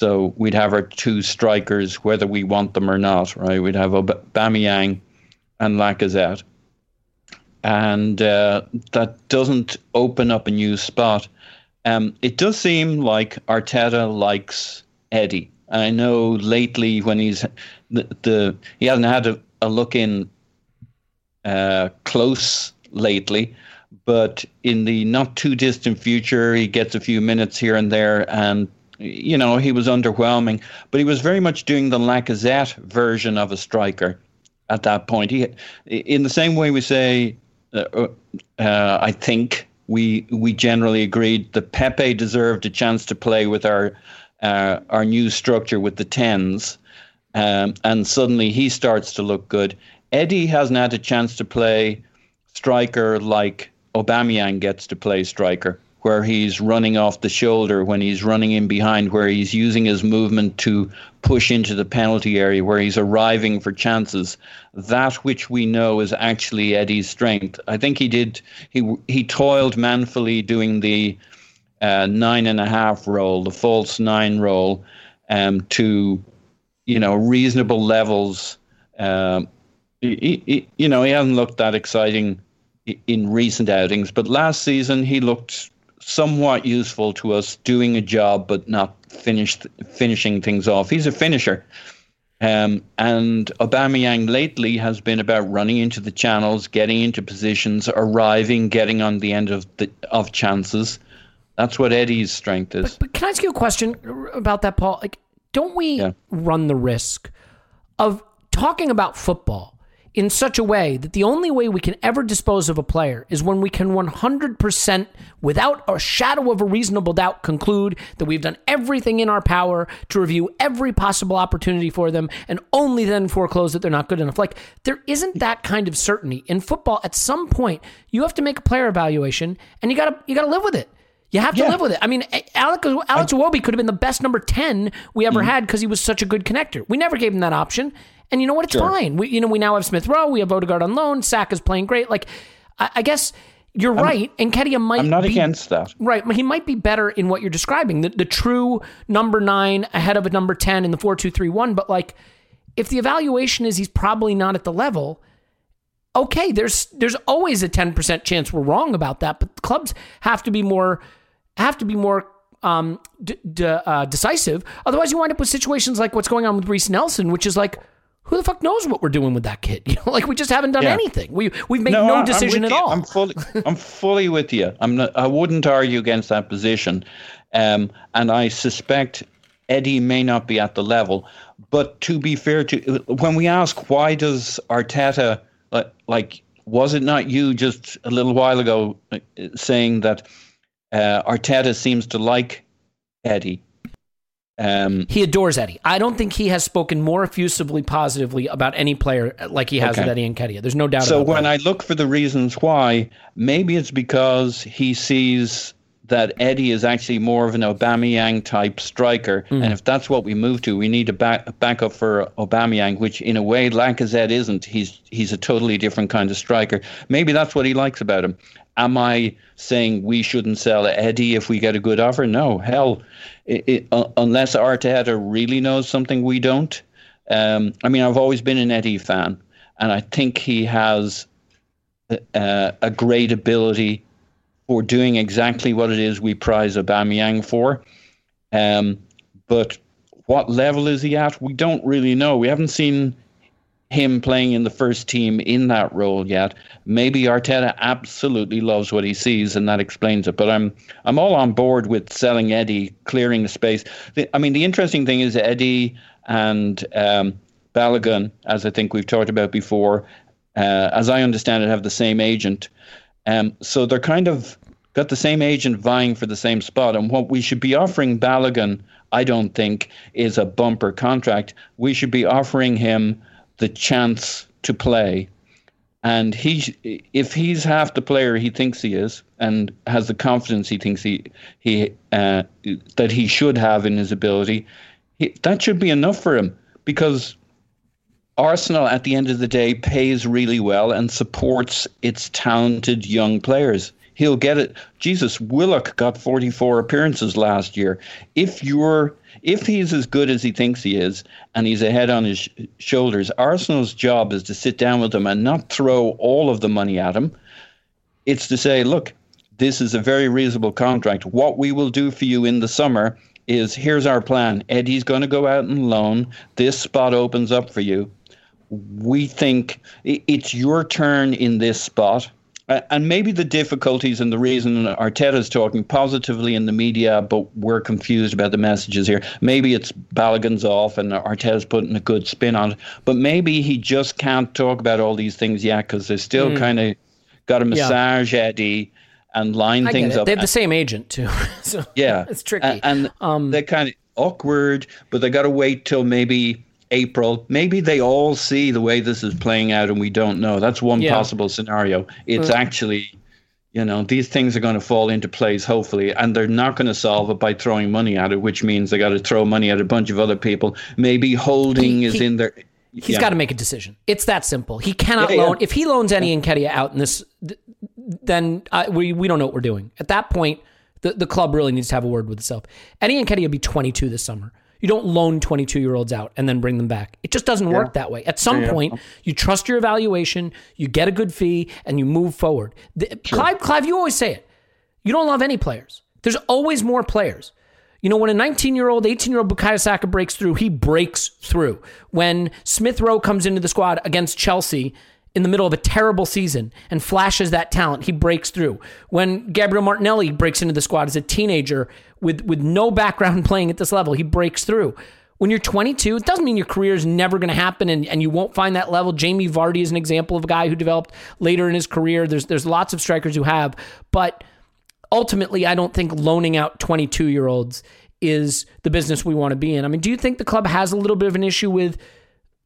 So we'd have our two strikers, whether we want them or not, right? We'd have Aubameyang and Lacazette, and uh, that doesn't open up a new spot. Um, it does seem like Arteta likes Eddie. I know lately when he's the, the he hasn't had a, a look in uh, close lately, but in the not too distant future, he gets a few minutes here and there, and you know he was underwhelming. But he was very much doing the Lacazette version of a striker at that point. He, in the same way we say, uh, uh, I think we we generally agreed that Pepe deserved a chance to play with our uh, our new structure with the tens, um, and suddenly he starts to look good. Eddie hasn't had a chance to play striker like Aubameyang gets to play striker, where he's running off the shoulder when he's running in behind, where he's using his movement to push into the penalty area, where he's arriving for chances. That which we know is actually Eddie's strength. I think he did. He he toiled manfully doing the uh, nine and a half role, the false nine role, um, to you know reasonable levels. Um, he, he, you know, he hasn't looked that exciting in recent outings, but last season he looked somewhat useful to us, doing a job but not finished finishing things off. He's a finisher. Um, and Aubameyang lately has been about running into the channels, getting into positions, arriving, getting on the end of the of chances. That's what Eddie's strength is. But, but can I ask you a question about that, Paul? Like, don't we yeah. run the risk of talking about football in such a way that the only way we can ever dispose of a player is when we can 100% without a shadow of a reasonable doubt conclude that we've done everything in our power to review every possible opportunity for them and only then foreclose that they're not good enough like there isn't that kind of certainty in football at some point you have to make a player evaluation and you got to you got to live with it you have to yeah. live with it. I mean, Alex, Alex Iwobi could have been the best number 10 we ever mm-hmm. had because he was such a good connector. We never gave him that option. And you know what? It's sure. fine. We, you know, we now have Smith Rowe. We have Odegaard on loan. Saka is playing great. Like, I, I guess you're I'm, right. And Nketiah might. I'm not be, against that. Right. He might be better in what you're describing. The, the true number nine ahead of a number 10 in the four two three one. But like, if the evaluation is he's probably not at the level, okay, there's there's always a 10% chance we're wrong about that. But clubs have to be more have to be more um, d- d- uh, decisive. Otherwise, you wind up with situations like what's going on with Reiss Nelson, which is like who the fuck knows what we're doing with that kid? You know, like we just haven't done yeah. anything. We we've made no, no decision at you. all. I'm fully I'm fully with you. I'm not, I wouldn't argue against that position, um, and I suspect Eddie may not be at the level. But to be fair to when we ask why does Arteta like, like was it not you just a little while ago uh, saying that uh, Arteta seems to like Eddie? Um, he adores Eddie. I don't think he has spoken more effusively positively about any player like he has okay. with Eddie Nketiah. There's no doubt so when that. I look for the reasons why, maybe it's because he sees that Eddie is actually more of an Aubameyang type striker, mm. and if that's what we move to, we need a back a backup for Aubameyang, which in a way Lacazette isn't. He's he's a totally different kind of striker. Maybe that's what he likes about him. Am I saying we shouldn't sell Eddie if we get a good offer? No, hell, it, it, uh, unless Arteta really knows something we don't. Um, I mean, I've always been an Eddie fan, and I think he has uh, a great ability for doing exactly what it is we prize Aubameyang for. Um, but what level is he at? We don't really know. We haven't seen him playing in the first team in that role yet. Maybe Arteta absolutely loves what he sees, and that explains it. But I'm I'm all on board with selling Eddie, clearing the space. I mean, the interesting thing is Eddie and um, Balogun, as I think we've talked about before, uh, as I understand it, have the same agent. Um, so they're kind of got the same agent vying for the same spot. And what we should be offering Balogun, I don't think, is a bumper contract. We should be offering him the chance to play. And he, if he's half the player he thinks he is, and has the confidence he thinks he he uh, that he should have in his ability, he, that should be enough for him. Because Arsenal, at the end of the day, pays really well and supports its talented young players. He'll get it. Jesus, Willock got 44 appearances last year. If you're if he's as good as he thinks he is and he's ahead on his sh- shoulders, Arsenal's job is to sit down with him and not throw all of the money at him. It's to say, look, this is a very reasonable contract. What we will do for you in the summer is here's our plan. Eddie's going to go out and loan. This spot opens up for you. We think it's your turn in this spot. And maybe the difficulties and the reason Arteta's talking positively in the media, but we're confused about the messages here. Maybe it's Balogun's off and Arteta's putting a good spin on it. But maybe he just can't talk about all these things yet because they're still mm. kind of got to massage yeah. Eddie and line I things up. They have the same agent too, so yeah, it's tricky. And, and um, they're kind of awkward, but they got to wait till maybe April. Maybe they all see the way this is playing out, and we don't know. That's one yeah. possible scenario. It's mm. actually, you know, these things are going to fall into place hopefully, and they're not going to solve it by throwing money at it, which means they got to throw money at a bunch of other people. Maybe holding he, is he, in there. He's yeah. got to make a decision. It's that simple. He cannot yeah, loan. If he loans Eddie Nketiah out in this, then I, we we don't know what we're doing. At that point, the, the club really needs to have a word with itself. Eddie Nketiah will be 22 this summer. You don't loan 22 year olds out and then bring them back. It just doesn't yeah. work that way. At some yeah. point, you trust your evaluation, you get a good fee, and you move forward. The, sure. Clive, Clive, you always say it. You don't love any players. There's always more players. You know, when a 19 year old, 18 year old Bukayo Saka breaks through, he breaks through. When Smith Rowe comes into the squad against Chelsea in the middle of a terrible season and flashes that talent, he breaks through. When Gabriel Martinelli breaks into the squad as a teenager with, with no background playing at this level, he breaks through. When you're 22, it doesn't mean your career is never going to happen and, and you won't find that level. Jamie Vardy is an example of a guy who developed later in his career. There's, there's lots of strikers who have, but ultimately, I don't think loaning out 22 year olds is the business we want to be in. I mean, do you think the club has a little bit of an issue with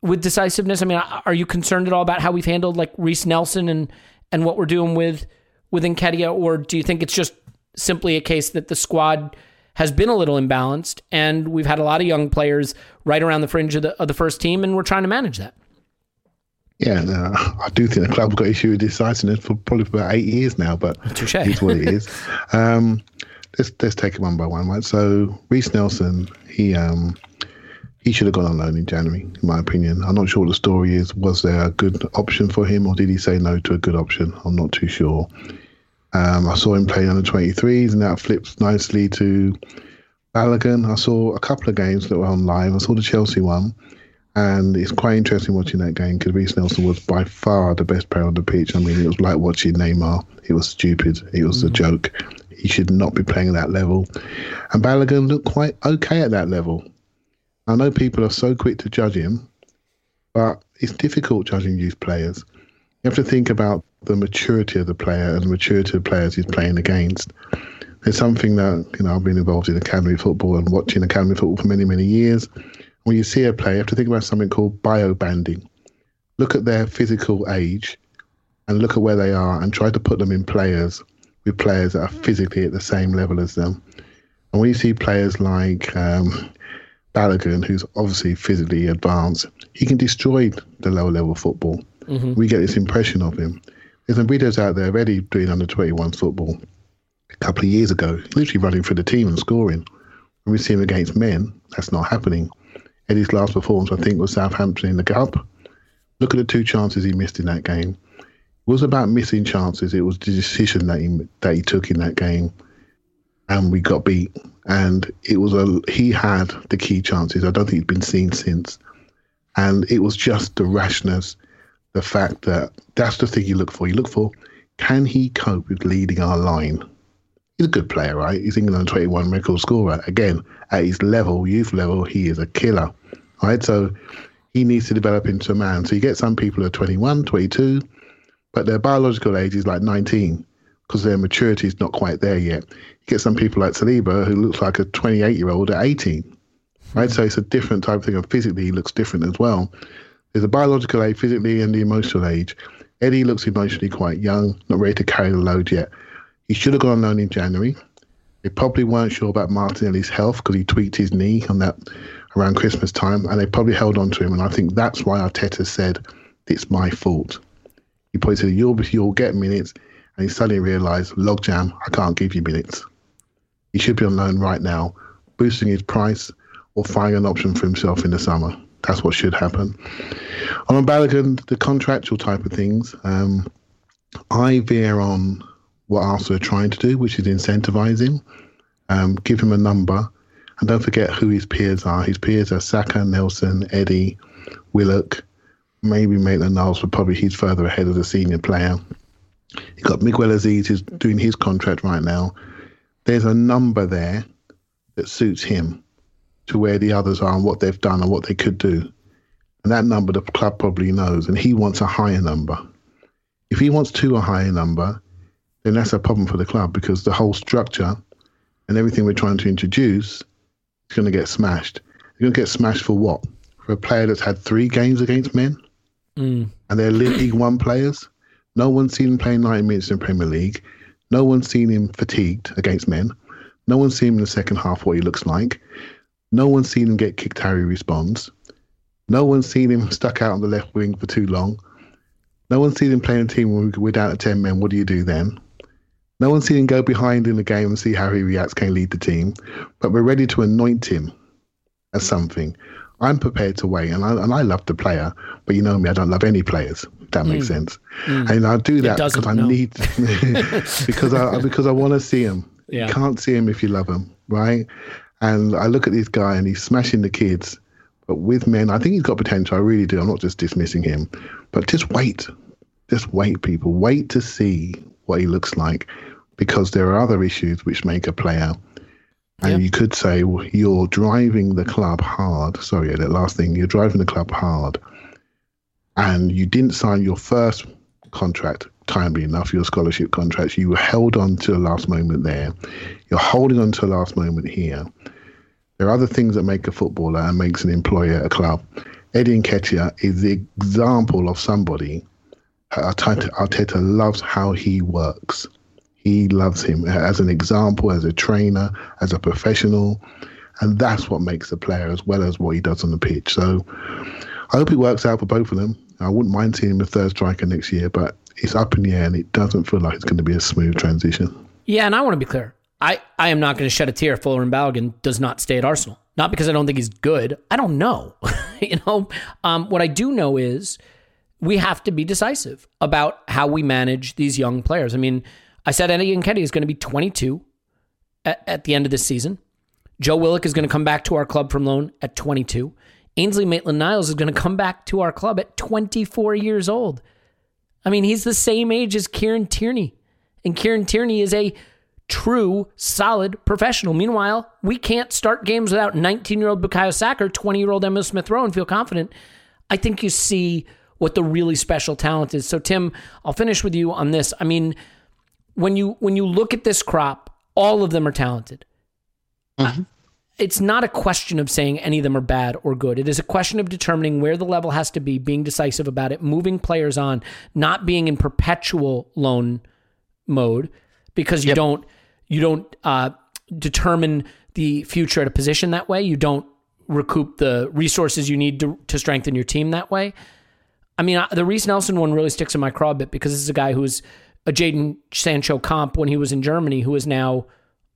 with decisiveness? I mean, are you concerned at all about how we've handled like Reiss Nelson and and what we're doing with with Nketiah, or do you think it's just simply a case that the squad has been a little imbalanced and we've had a lot of young players right around the fringe of the of the first team, and we're trying to manage that? Yeah, no, I do think the club's got issue with decisiveness for probably for about eight years now, but Touché. it's what it is. Um, let's let's take it one by one, right? So Reiss Nelson, he um, he should have gone on loan in January, in my opinion. I'm not sure what the story is. Was there a good option for him, or did he say no to a good option? I'm not too sure. Um, I saw him playing under 23s, and that flips nicely to Balogun. I saw a couple of games that were on live. I saw the Chelsea one, and it's quite interesting watching that game because Reiss Nelson was by far the best player on the pitch. I mean, it was like watching Neymar. It was stupid. It was mm. a joke. He should not be playing at that level. And Balogun looked quite okay at that level. I know people are so quick to judge him, but it's difficult judging youth players. You have to think about the maturity of the player and the maturity of the players he's playing against. It's something that, you know, I've been involved in academy football and watching academy football for many, many years. When you see a player, you have to think about something called bio banding. Look at their physical age and look at where they are and try to put them in players with players that are physically at the same level as them. And when you see players like um, Balogun, who's obviously physically advanced, he can destroy the lower level football. Mm-hmm. We get this impression of him. There's some videos out there already doing under 21 football a couple of years ago, literally running for the team and scoring. When we see him against men, that's not happening. Eddie's last performance, I think, was Southampton in the Cup. Look at the two chances he missed in that game It was about missing chances. It was the decision that he that he took in that game, and we got beat. And it was a he had the key chances. I don't think he's been seen since. And it was just the rashness, the fact that that's the thing you look for. You look for can he cope with leading our line? He's a good player, right? He's England 21 record scorer. Again, at his level, youth level, he is a killer, right? So he needs to develop into a man. So you get some people who are 21, 22, but their biological age is like 19 because their maturity is not quite there yet. You get some people like Saliba who looks like a 28 year old at 18, right? So it's a different type of thing. And physically, he looks different as well. There's a biological age physically and the emotional age. Eddie looks emotionally quite young, not ready to carry the load yet. He should have gone on loan in January. They probably weren't sure about Martinelli's health because he tweaked his knee on that around Christmas time, and they probably held on to him. And I think that's why Arteta said, "It's my fault." He said, you'll, you'll get minutes. And he suddenly realised, logjam, I can't give you minutes. He should be on loan right now, boosting his price or finding an option for himself in the summer. That's what should happen. On Balogun, the contractual type of things, um, I veer on what Arsenal are trying to do, which is incentivise him, um, give him a number, And don't forget who his peers are. His peers are Saka, Nelson, Eddie, Willock, maybe Maitland Niles, but probably he's further ahead as a senior player. You've got Miguel Azeez who's doing his contract right now. There's a number there that suits him to where the others are and what they've done and what they could do. And that number the club probably knows, and he wants a higher number. If he wants two a higher number, then that's a problem for the club because the whole structure and everything we're trying to introduce is going to get smashed. You're going to get smashed for what? For a player that's had three games against men Mm. and they're League One players. No one's seen him playing 90 minutes in the Premier League. No one's seen him fatigued against men. No one's seen him in the second half what he looks like. No one's seen him get kicked how he responds. No one's seen him stuck out on the left wing for too long. No one's seen him playing a team to 10 men. What do you do then? No one's seen him go behind in the game and see how he reacts, can he lead the team. But we're ready to anoint him as something. I'm prepared to wait, and I, and I love the player, but you know me, I don't love any players. That makes sense. And I do that because I no. need because I because I want to see him. Yeah. You can't see him if you love him, right? And I look at this guy and he's smashing the kids, but with men, I think he's got potential. I really do. I'm not just dismissing him, but just wait, just wait, people. Wait to see what he looks like, because there are other issues which make a player. And Yeah. you could say well, you're driving the club hard. Sorry, that last thing. You're driving the club hard, and you didn't sign your first contract timely enough, your scholarship contract, You held on to the last moment there. You're holding on to the last moment here. There are other things that make a footballer and makes an employer a club. Eddie Nketiah is the example of somebody. Uh, Arteta, Arteta loves how he works. He loves him as an example, as a trainer, as a professional. And that's what makes the player as well as what he does on the pitch. So I hope it works out for both of them. I wouldn't mind seeing him a third striker next year, but it's up in the air and it doesn't feel like it's going to be a smooth transition. Yeah, and I want to be clear. I, I am not going to shed a tear if Folarin Balogun does not stay at Arsenal. Not because I don't think he's good. I don't know. you know, um, what I do know is we have to be decisive about how we manage these young players. I mean, I said Eddie Nketiah is going to be 22 at, at the end of this season. Joe Willock is going to come back to our club from loan at 22. Ainsley Maitland Niles is going to come back to our club at 24 years old. I mean, he's the same age as Kieran Tierney. And Kieran Tierney is a true, solid professional. Meanwhile, we can't start games without 19 year old Bukayo Saka, or 20 year old Emile Smith Rowe, and feel confident. I think you see what the really special talent is. So, Tim, I'll finish with you on this. I mean, when you when you look at this crop, all of them are talented. Mm-hmm. It's not a question of saying any of them are bad or good. It is a question of determining where the level has to be, being decisive about it, moving players on, not being in perpetual loan mode because you don't you don't uh, determine the future at a position that way. You don't recoup the resources you need to, to strengthen your team that way. I mean, the Reiss Nelson one really sticks in my craw a bit because this is a guy who's a Jadon Sancho comp when he was in Germany, who is now,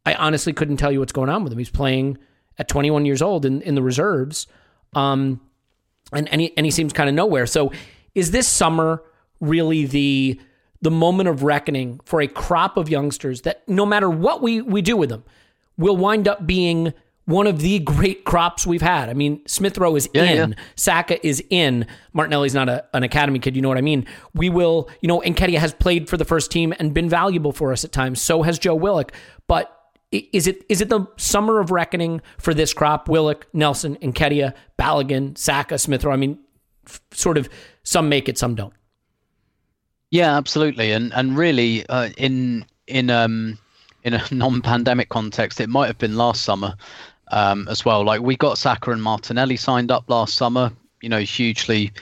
I honestly couldn't tell you what's going on with him. He's playing at 21 years old in, in the reserves. Um, and, and, he, and he seems kind of nowhere. So is this summer really the the moment of reckoning for a crop of youngsters that no matter what we, we do with them, will wind up being one of the great crops we've had. I mean, Smith Rowe is Yeah, in, yeah. Saka is in. Martinelli's not a, an academy kid, you know what I mean? We will, you know, Nketiah has played for the first team and been valuable for us at times. So has Joe Willock. But is it is it the summer of reckoning for this crop? Willock, Nelson, Nketiah, Balogun, Saka, Smith Rowe. I mean, f- sort of some make it, some don't. Yeah, absolutely, and and really, uh, in in um in a non-pandemic context, it might have been last summer um, as well. Like we got Saka and Martinelli signed up last summer. You know, hugely,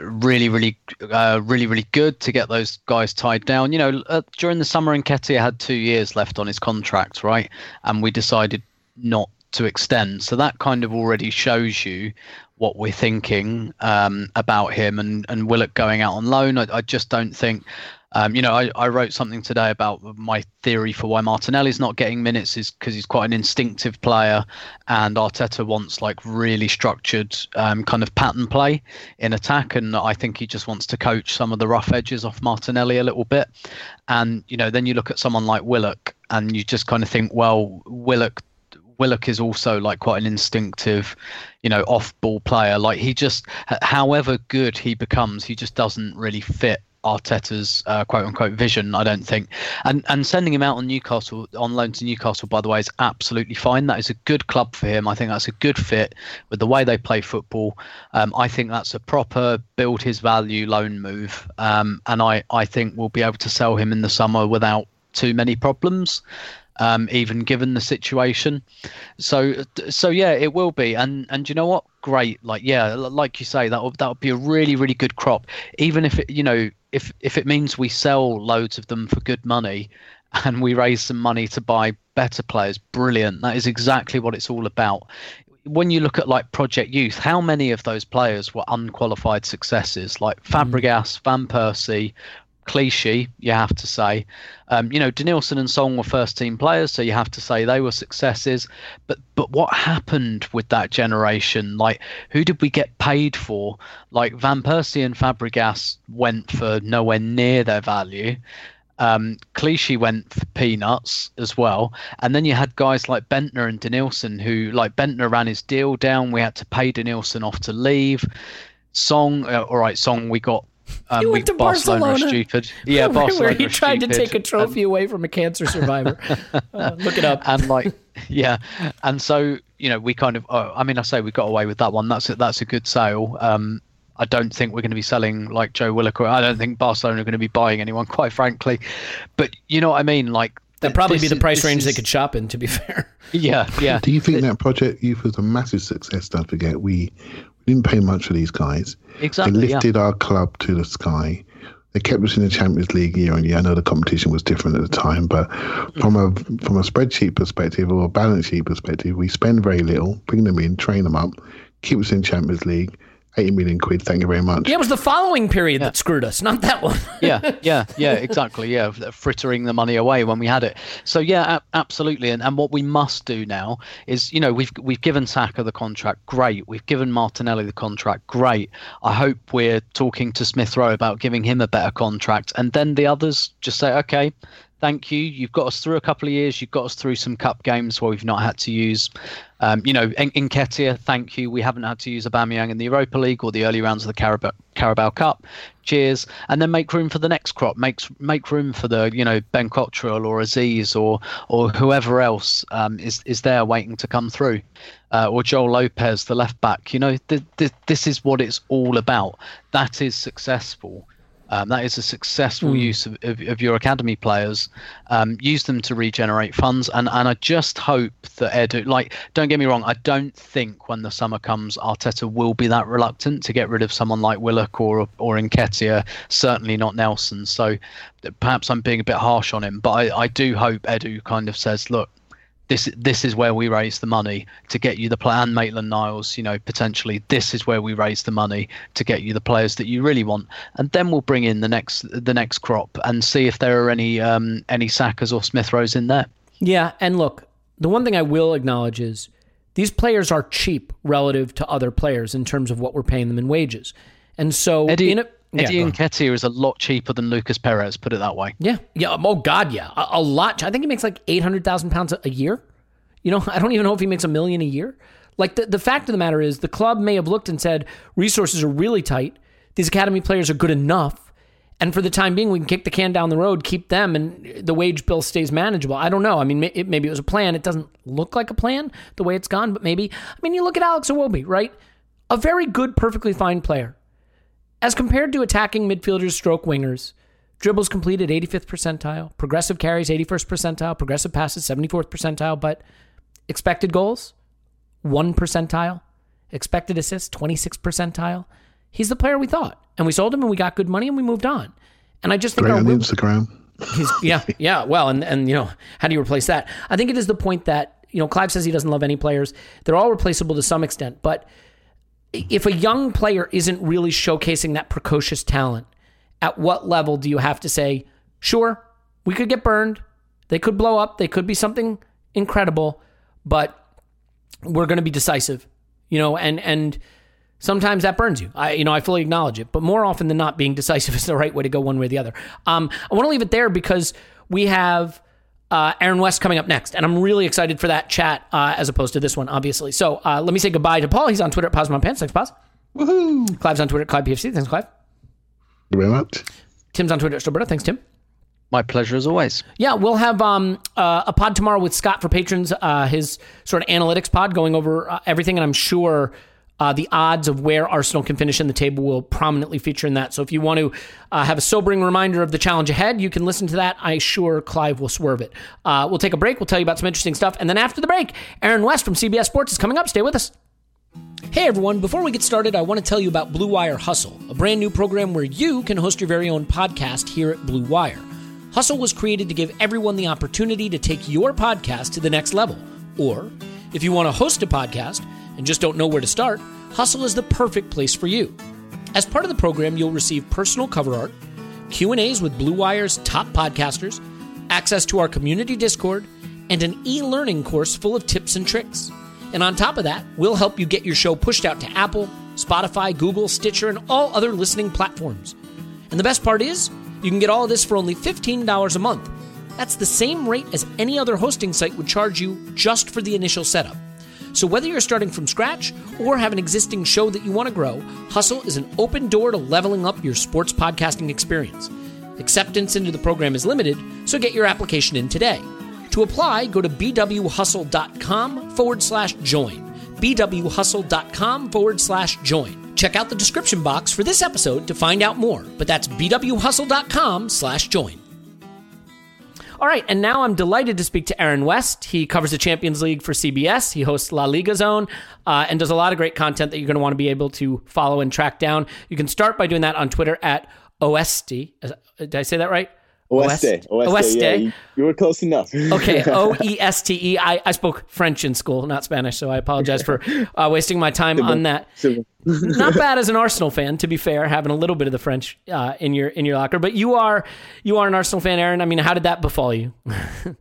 really, really, uh, really, really good to get those guys tied down. You know, uh, during the summer, Nketiah had two years left on his contract, right? And we decided not to extend. So that kind of already shows you what we're thinking um, about him and, and Willock going out on loan. I, I just don't think, um, you know, I, I wrote something today about my theory for why Martinelli's not getting minutes is because he's quite an instinctive player and Arteta wants like really structured um, kind of pattern play in attack. And I think he just wants to coach some of the rough edges off Martinelli a little bit. And, you know, then you look at someone like Willock and you just kind of think, well, Willock Willock is also like quite an instinctive, you know, off-ball player. Like he just, however good he becomes, he just doesn't really fit Arteta's uh, quote unquote vision, I don't think. And and sending him out on Newcastle on loan to Newcastle, by the way, is absolutely fine. That is a good club for him. I think that's a good fit with the way they play football. Um, I think that's a proper build his value loan move. Um, and I, I think we'll be able to sell him in the summer without too many problems um, even given the situation. So, so yeah, it will be. And and you know what? Great. Like yeah, like you say, that that would be a really really good crop. Even if it, you know, if if it means we sell loads of them for good money, and we raise some money to buy better players, brilliant. That is exactly what it's all about. When you look at like Project Youth, how many of those players were unqualified successes? Like mm. Fabregas, Van Persie, Clichy, you have to say. Um, you know, Denilson and Song were first team players, so you have to say they were successes. But but what happened with that generation? Like, who did we get paid for? Like Van Persie and Fabregas went for nowhere near their value. Um, went for peanuts as well, and then you had guys like Bendtner and Denilson, who like Bendtner ran his deal down. We had to pay Denilson off to leave. Song, uh, all right, Song, we got um, he went to Barcelona, Barcelona. stupid. Yeah, where, Barcelona where he are tried to take a trophy away from a cancer survivor. Uh, look it up. and like yeah and so you know we kind of oh, i mean i say we got away with that one that's a, that's a good sale um I don't think we're going to be selling like Joe Willock, or I don't think Barcelona are going to be buying anyone, quite frankly. But you know what I mean? Like That'd probably be the price this range they could shop in. To be fair, Yeah, yeah. Do you think that Project Youth was a massive success? Don't forget, we, we didn't pay much for these guys. Exactly, They yeah. lifted our club to the sky. They kept us in the Champions League year on year. I know the competition was different at the time, but from a from a spreadsheet perspective or a balance sheet perspective, we spend very little, bring them in, train them up, keep us in Champions League, eighty million quid. Thank you very much. yeah, it was the following period that screwed us, not that one. yeah, yeah, yeah, exactly. Yeah, frittering the money away when we had it. So yeah, a- absolutely. And and what we must do now is, you know, we've we've given Saka the contract, great. We've given Martinelli the contract, great. I hope we're talking to Smith Rowe about giving him a better contract, and then the others just say, okay. Thank you. You've got us through a couple of years. You've got us through some cup games where we've not had to use, um, you know, in Nketiah. Thank you. We haven't had to use Aubameyang in the Europa League or the early rounds of the Carabao, Carabao Cup. Cheers. And then make room for the next crop. Make make room for the you know Ben Cottrell or Azeez or or whoever else um, is is there waiting to come through, uh, or Joel Lopez, the left back. You know, th- th- this is what it's all about. That is successful. Um, that is a successful use of, of, of your academy players. Um, use them to regenerate funds, and, and I just hope that Edu, like, don't get me wrong, I don't think when the summer comes, Arteta will be that reluctant to get rid of someone like Willock or or Nketiah. Certainly not Nelson. So perhaps I'm being a bit harsh on him, but I, I do hope Edu kind of says, look, this this is where we raise the money to get you the plan and Maitland Niles you know potentially this is where we raise the money to get you the players that you really want and then we'll bring in the next the next crop and see if there are any um any Sakas or Smith Rowes in there Yeah, and look, the one thing I will acknowledge is these players are cheap relative to other players in terms of what we're paying them in wages. And so Eddie in a, Eddie on. Nketiah is a lot cheaper than Lucas Perez put it that way yeah, yeah. Oh God, yeah, a, a lot. I think he makes like eight hundred thousand pounds a year. You know, I don't even know if he makes a million a year. Like the the fact of the matter is, the club may have looked and said resources are really tight. These academy players are good enough, and for the time being, we can kick the can down the road, keep them, and the wage bill stays manageable. I don't know. I mean, it, maybe it was a plan. It doesn't look like a plan the way it's gone, but maybe. I mean, you look at Alex Iwobi, right? A very good, perfectly fine player. As compared to attacking midfielders, stroke wingers, dribbles completed 85th percentile, progressive carries 81st percentile, progressive passes 74th percentile, but expected goals 1 percentile, expected assists 26th percentile. He's the player we thought. And we sold him and we got good money and we moved on. And I just think Great on Instagram. He's, yeah, yeah. Well, and and you know, how do you replace that? I think it is the point that you know, Clive says he doesn't love any players. They're all replaceable to some extent, but if a young player isn't really showcasing that precocious talent, at what level do you have to say, sure, we could get burned, they could blow up, they could be something incredible, but we're going to be decisive, you know, and and sometimes that burns you. I you know I fully acknowledge it, but more often than not, being decisive is the right way to go, one way or the other. Um, I want to leave it there because we have uh, Aaron West coming up next, and I'm really excited for that chat uh, as opposed to this one, obviously. So uh, let me say goodbye to Paul. He's on Twitter at Poz Pants. Thanks, Poz. Woohoo! Clive's on Twitter at Clive PFC. Thanks, Clive. Thank you very much. Tim's on Twitter at Stillberto. Thanks, Tim. My pleasure as always. Yeah, we'll have um, uh, a pod tomorrow with Scott for patrons, uh, his sort of analytics pod going over uh, everything. And I'm sure uh, the odds of where Arsenal can finish in the table will prominently feature in that. So if you want to uh, have a sobering reminder of the challenge ahead, you can listen to that. I sure Clive will swerve it. Uh, we'll take a break. We'll tell you about some interesting stuff. And then after the break, Aaron West from CBS Sports is coming up. Stay with us. Hey everyone, before we get started, I want to tell you about Blue Wire Hustle, a brand new program where you can host your very own podcast here at Blue Wire. Hustle was created to give everyone the opportunity to take your podcast to the next level. Or, if you want to host a podcast and just don't know where to start, Hustle is the perfect place for you. As part of the program, you'll receive personal cover art, Q&As with Blue Wire's top podcasters, access to our community Discord, and an e-learning course full of tips and tricks. And on top of that, we'll help you get your show pushed out to Apple, Spotify, Google, Stitcher, and all other listening platforms. And the best part is, you can get all of this for only $15 a month. That's the same rate as any other hosting site would charge you just for the initial setup. So whether you're starting from scratch or have an existing show that you want to grow, Hustle is an open door to leveling up your sports podcasting experience. Acceptance into the program is limited, so get your application in today. To apply, go to bwhustle.com forward slash join. bwhustle.com forward slash join. Check out the description box for this episode to find out more, but that's bwhustle.com slash join. All right, and now I'm delighted to speak to Aaron West. He covers the Champions League for CBS. He hosts La Liga Zone uh, and does a lot of great content that you're going to want to be able to follow and track down. You can start by doing that on Twitter at OST. Did I say that right? Oeste. Oeste. Oeste. Yeah, you, you were close enough. okay, O E S T E. I I spoke French in school, not Spanish, so I apologize for uh, wasting my time on that. not bad as an Arsenal fan, to be fair, having a little bit of the French uh, in your in your locker. But you are you are an Arsenal fan, Aaron. I mean, how did that befall you?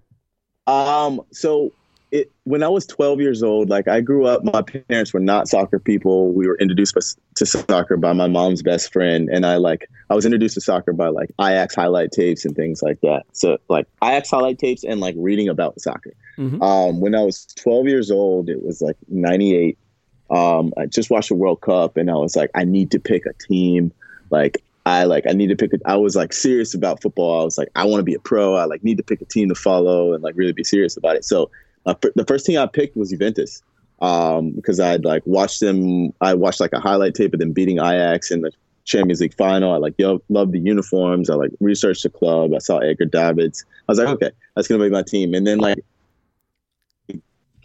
um. So it when I was 12 years old, like I grew up, my parents were not soccer people. We were introduced to soccer by my mom's best friend, and I like I was introduced to soccer by like Ajax highlight tapes and things like that. So like Ajax highlight tapes and like reading about soccer. Mm-hmm. Um, when I was 12 years old, it was like 98. Um, I just watched the World Cup, and I was like, I need to pick a team. Like I like I need to pick. A, I was like serious about football. I was like, I want to be a pro. I like need to pick a team to follow and like really be serious about it. So uh, the first team I picked was Juventus um, because I'd like watched them. I watched like a highlight tape of them beating Ajax in the Champions League final. I like yo loved the uniforms. I like researched the club. I saw Edgar Davids. I was like, okay, that's gonna be my team. And then like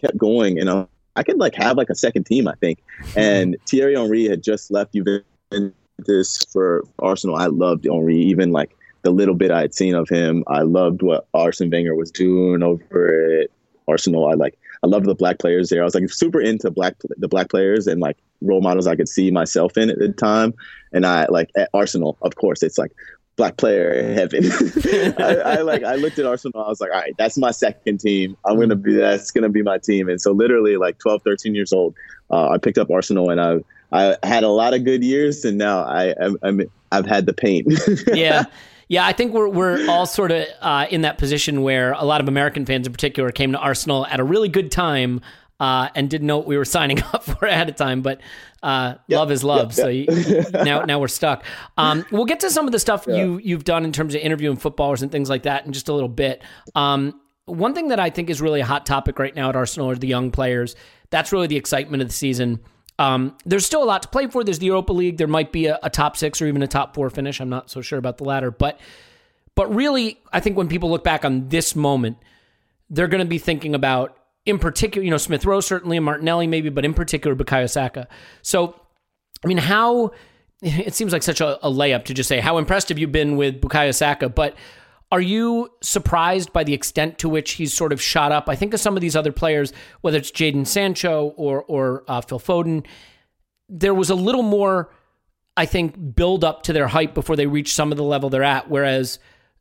kept going, and I, I could like have like a second team, I think. And Thierry Henry had just left Juventus for Arsenal. I loved Henry, even like the little bit I had seen of him. I loved what Arsene Wenger was doing over at Arsenal. I like I loved the black players there. I was like super into black the black players and like role models I could see myself in at the time. And I like at Arsenal, of course, it's like black player heaven. I, I, like I looked at Arsenal. I was like, all right, that's my second team. I'm gonna be that's gonna be my team. And so literally like 12, 13 years old, uh, I picked up Arsenal and I I had a lot of good years and now I I'm, I'm I've had the pain. yeah. Yeah, I think we're we're all sort of uh, in that position where a lot of American fans, in particular, came to Arsenal at a really good time uh, and didn't know what we were signing up for ahead of time. But uh, yep, love is love, yep, so yep. You, now now we're stuck. Um, we'll get to some of the stuff yeah. you you've done in terms of interviewing footballers and things like that in just a little bit. Um, one thing that I think is really a hot topic right now at Arsenal are the young players. That's really the excitement of the season. Um, there's still a lot to play for. There's the Europa League. There might be a, a, top six or even a top four finish. I'm not so sure about the latter, but but really, I think when people look back on this moment, they're going to be thinking about, in particular, you know, Smith Rowe certainly and Martinelli maybe, but in particular, Bukayo Saka. So, I mean, how it seems like such a, a layup to just say how impressed have you been with Bukayo Saka, but are you surprised by the extent to which he's sort of shot up? I think of some of these other players, whether it's Jadon Sancho or or uh, Phil Foden, there was a little more, I think, build up to their hype before they reached some of the level they're at. Whereas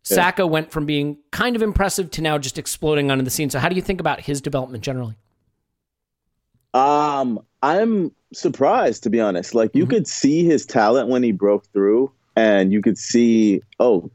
yeah. Saka went from being kind of impressive to now just exploding onto the scene. So, how do you think about his development generally? Um, I'm surprised to be honest. Like you mm-hmm. could see his talent when he broke through, and you could see, oh,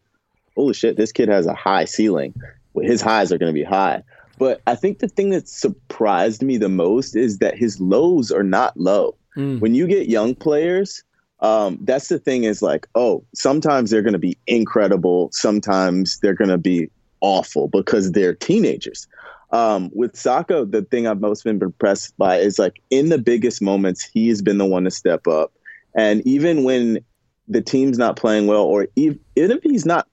holy shit, this kid has a high ceiling. his highs are going to be high. But I think the thing that surprised me the most is that his lows are not low. Mm. When you get young players, um, that's the thing is like, oh, sometimes they're going to be incredible, sometimes they're going to be awful because they're teenagers. Um, with Saka, the thing I've most been impressed by is like in the biggest moments, he has been the one to step up. And even when the team's not playing well, or even, if he's not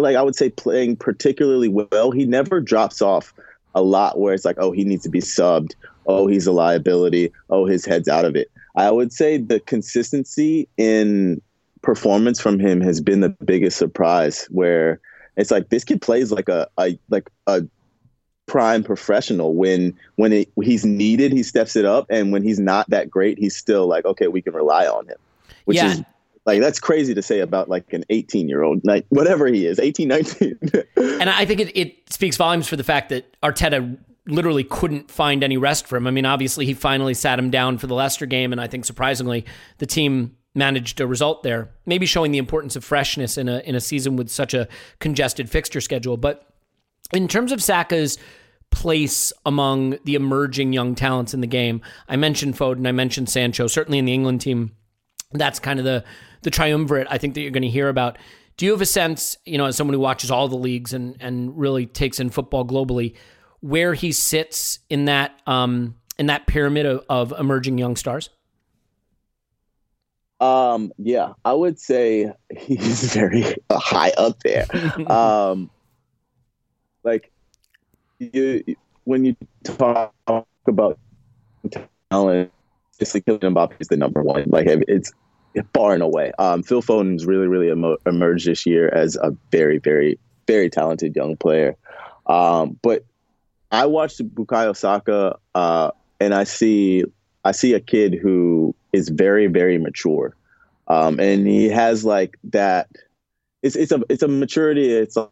like I would say playing particularly well, he never drops off a lot where it's like, oh, he needs to be subbed. Oh, he's a liability. Oh, his head's out of it. I would say the consistency in performance from him has been the biggest surprise where it's like this kid plays like a, a like a prime professional when when it, he's needed he steps it up and when he's not that great he's still like okay we can rely on him which Yeah. is like that's crazy to say about like an 18 year old like whatever he is 18 19 And I think it, it speaks volumes for the fact that Arteta literally couldn't find any rest for him. I mean, obviously, he finally sat him down for the Leicester game, and I think surprisingly, the team managed a result there. Maybe showing the importance of freshness in a in a season with such a congested fixture schedule. But in terms of Saka's place among the emerging young talents in the game, I mentioned Foden, I mentioned Sancho. Certainly in the England team, that's kind of the the triumvirate I think that you're going to hear about. Do you have a sense, you know, as someone who watches all the leagues and and really takes in football globally, where he sits in that um in that pyramid of, of emerging young stars? Um, yeah, I would say he's very high up there. um, like you, when you talk about talent, obviously Kylian Mbappe is the number one. Like it's far and away. Um, Phil Foden's really, really emo- emerged this year as a very, very, very talented young player. Um, but I watched Bukayo Saka, uh, and I see I see a kid who is very, very mature, um, and he has like that. It's it's a it's a maturity. It's like,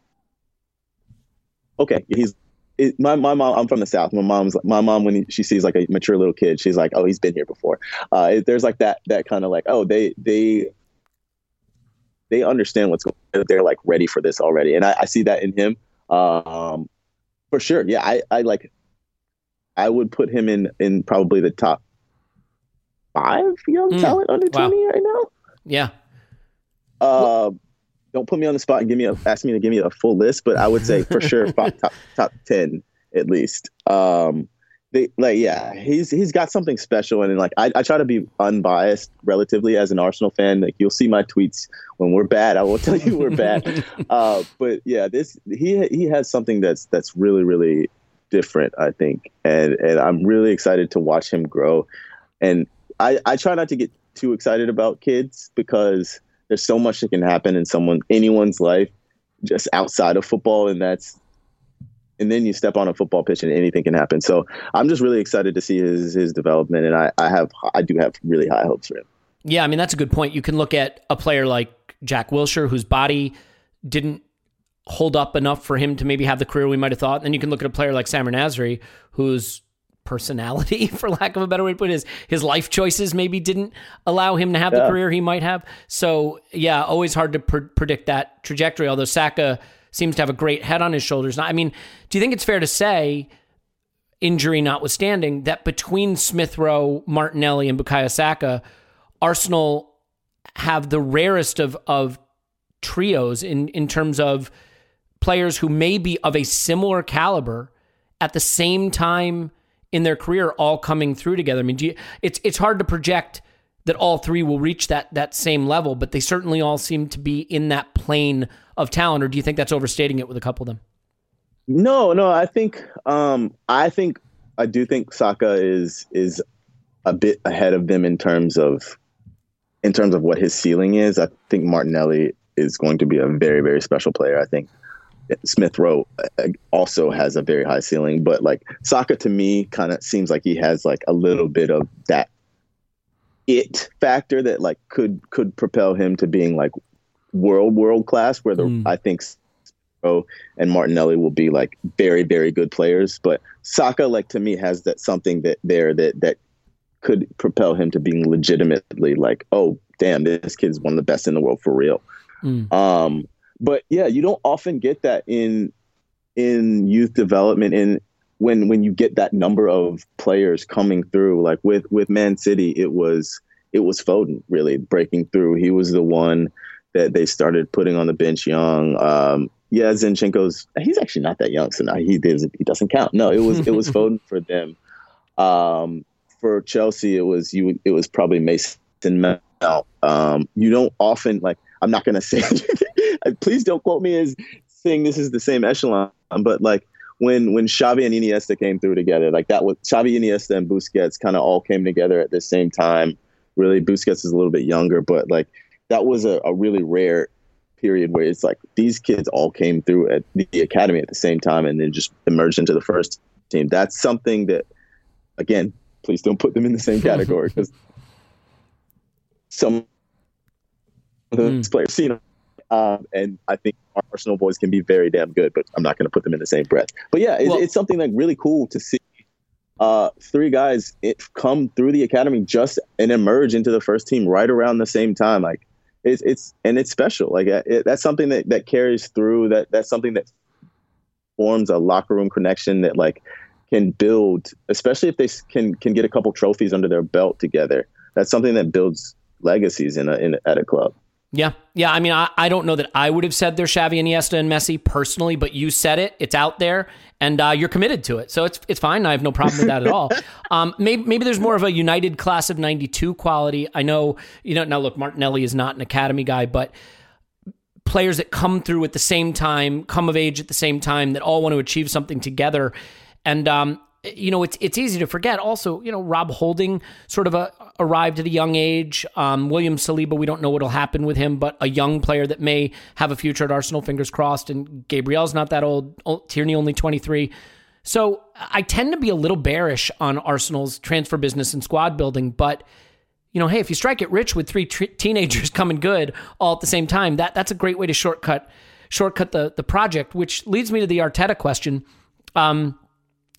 okay. He's it, my my mom. I'm from the south. My mom's my mom when she sees like a mature little kid, she's like, oh, he's been here before. Uh, it, there's like that that kind of like oh they they they understand what's going. on. They're like ready for this already, and I, I see that in him. Um, for sure. Yeah, I, I like. I would put him in in probably the top five young Mm, talent under wow. twenty right now. Yeah. Uh, don't put me on the spot and give me a, ask me to give me a full list, but I would say for sure top, top top ten at least. Um, they like yeah, he's he's got something special, and like I, I try to be unbiased relatively as an Arsenal fan. Like you'll see my tweets when we're bad, I will tell you we're bad. uh, but yeah, this he he has something that's that's really really different, I think, and and I'm really excited to watch him grow. And I I try not to get too excited about kids because there's so much that can happen in someone anyone's life just outside of football and that's and then you step on a football pitch and anything can happen so i'm just really excited to see his his development and i i have i do have really high hopes for him Yeah, I mean that's a good point. You can look at a player like Jack Wilshere, whose body didn't hold up enough for him to maybe have the career we might have thought. And then you can look at a player like Samir Nasri, whose personality, for lack of a better way to put it, his his life choices maybe didn't allow him to have the career he might have. So yeah, always hard to pr- predict that trajectory. Although Saka seems to have a great head on his shoulders. I mean, do you think it's fair to say? Injury notwithstanding, that between Smith Rowe, Martinelli, and Bukayo Saka, Arsenal have the rarest of of trios in in terms of players who may be of a similar caliber at the same time in their career all coming through together. I mean, you, it's it's hard to project that all three will reach that that same level, but they certainly all seem to be in that plane of talent. Or do you think that's overstating it with a couple of them? no no i think um i think i do think saka is is a bit ahead of them in terms of in terms of what his ceiling is i think martinelli is going to be a very very special player i think Smith Rowe uh, also has a very high ceiling, but like Saka to me kind of seems like he has like a little bit of that it factor that like could could propel him to being like world world class. Where the Mm. I think Rowe and Martinelli will be like very very good players, but Saka like to me has that something that there that that could propel him to being legitimately like oh damn this kid's one of the best in the world for real. Mm. Um, but yeah, you don't often get that in in youth development in when when you get that number of players coming through. Like with with Man City it was it was Foden really breaking through. He was the one that they started putting on the bench young. Um yeah Zinchenko's he's actually not that young so now he doesn't he doesn't count. No it was it was Foden for them. Um for Chelsea it was you it was probably Mason Mount. Um you don't often like I'm not going to say please don't quote me as saying this is the same echelon but like when when Xavi and Iniesta came through together, like that was Xavi, Iniesta, and Busquets kind of all came together at the same time. Really, Busquets is a little bit younger, but like that was a, a really rare period where it's like these kids all came through at the academy at the same time and then just emerged into the first team. That's something that, again, please don't put them in the same category because some those mm. players, you know, um, and I think Arsenal boys can be very damn good, but I'm not going to put them in the same breath. But yeah, it's, well, it's something like really cool to see uh, three guys it, come through the academy just and emerge into the first team right around the same time. Like it's it's and it's special. Like it, that's something that that carries through. That that's something that forms a locker room connection that like can build, especially if they can can get a couple trophies under their belt together. That's something that builds legacies in a, in at a club. Yeah. Yeah. I mean, I, I don't know that I would have said they're Xavi, Iniesta, and Messi personally, but you said it. It's out there, and uh, you're committed to it. So it's it's fine. I have no problem with that at all. Um, maybe, maybe there's more of a United class of 92 quality. I know, you know, now look, Martinelli is not an academy guy, but players that come through at the same time, come of age at the same time, that all want to achieve something together. And um, you know, it's it's easy to forget. Also, you know, Rob Holding sort of a, arrived at a young age. Um, William Saliba, we don't know what'll happen with him, but a young player that may have a future at Arsenal. Fingers crossed. And Gabriel's not that old. Tierney only twenty three. So I tend to be a little bearish on Arsenal's transfer business and squad building, but you know, hey, if you strike it rich with three t- teenagers coming good all at the same time, that that's a great way to shortcut shortcut the the project. Which leads me to the Arteta question. Um,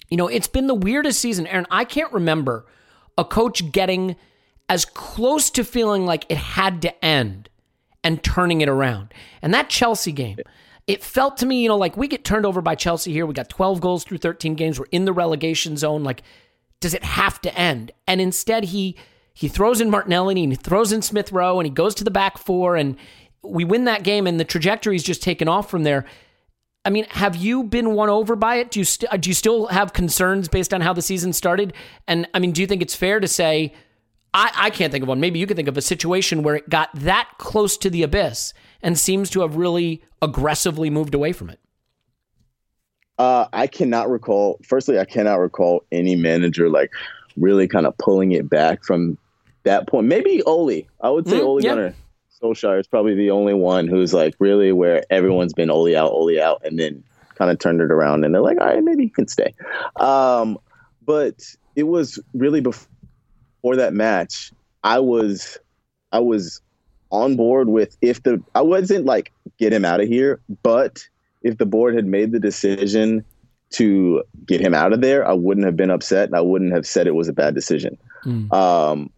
you know, it's been the weirdest season, Aaron. I can't remember a coach getting as close to feeling like it had to end and turning it around. And that Chelsea game, it felt to me, you know, like we get turned over by Chelsea here. We got 12 goals through 13 games. We're in the relegation zone. Like, does it have to end? And instead, he he throws in Martinelli and he throws in Smith Rowe and he goes to the back four and we win that game and the trajectory is just taken off from there. I mean, have you been won over by it? Do you st- do you still have concerns based on how the season started? And I mean, do you think it's fair to say I, I can't think of one. Maybe you can think of a situation where it got that close to the abyss and seems to have really aggressively moved away from it. Uh, I cannot recall. Firstly, I cannot recall any manager like really kind of pulling it back from that point. Maybe Ole. I would say mm, Ole yeah. Gunnar Solskjaer is probably the only one who's like really where everyone's been Ole out, Ole out, and then kind of turned it around and they're like, all right, maybe he can stay. Um, but it was really before that match, I was, I was on board with if the I wasn't like get him out of here, but if the board had made the decision to get him out of there, I wouldn't have been upset and I wouldn't have said it was a bad decision. Mm. Um,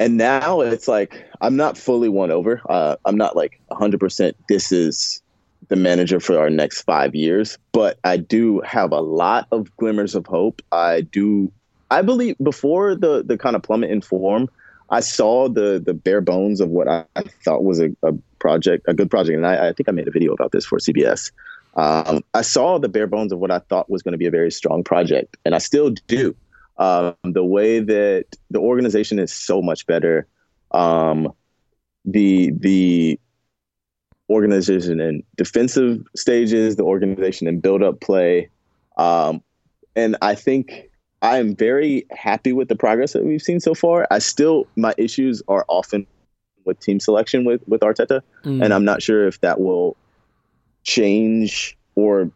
and now it's like I'm not fully won over. Uh, I'm not like 100%. This is the manager for our next five years, but I do have a lot of glimmers of hope. I do. I believe before the the kind of plummet in form, I saw the the bare bones of what I, thought was a, a, project, a good project, and I, I, think I made a video about this for CBS. Um, I saw the bare bones of what I thought was going to be a very strong project, and I still do. Um, the way that the organization is so much better. Um, the the organization in defensive stages, the organization in build up play, um, and I think I am very happy with the progress that we've seen so far. I still my issues are often with team selection with with Arteta, mm. and I'm not sure if that will change or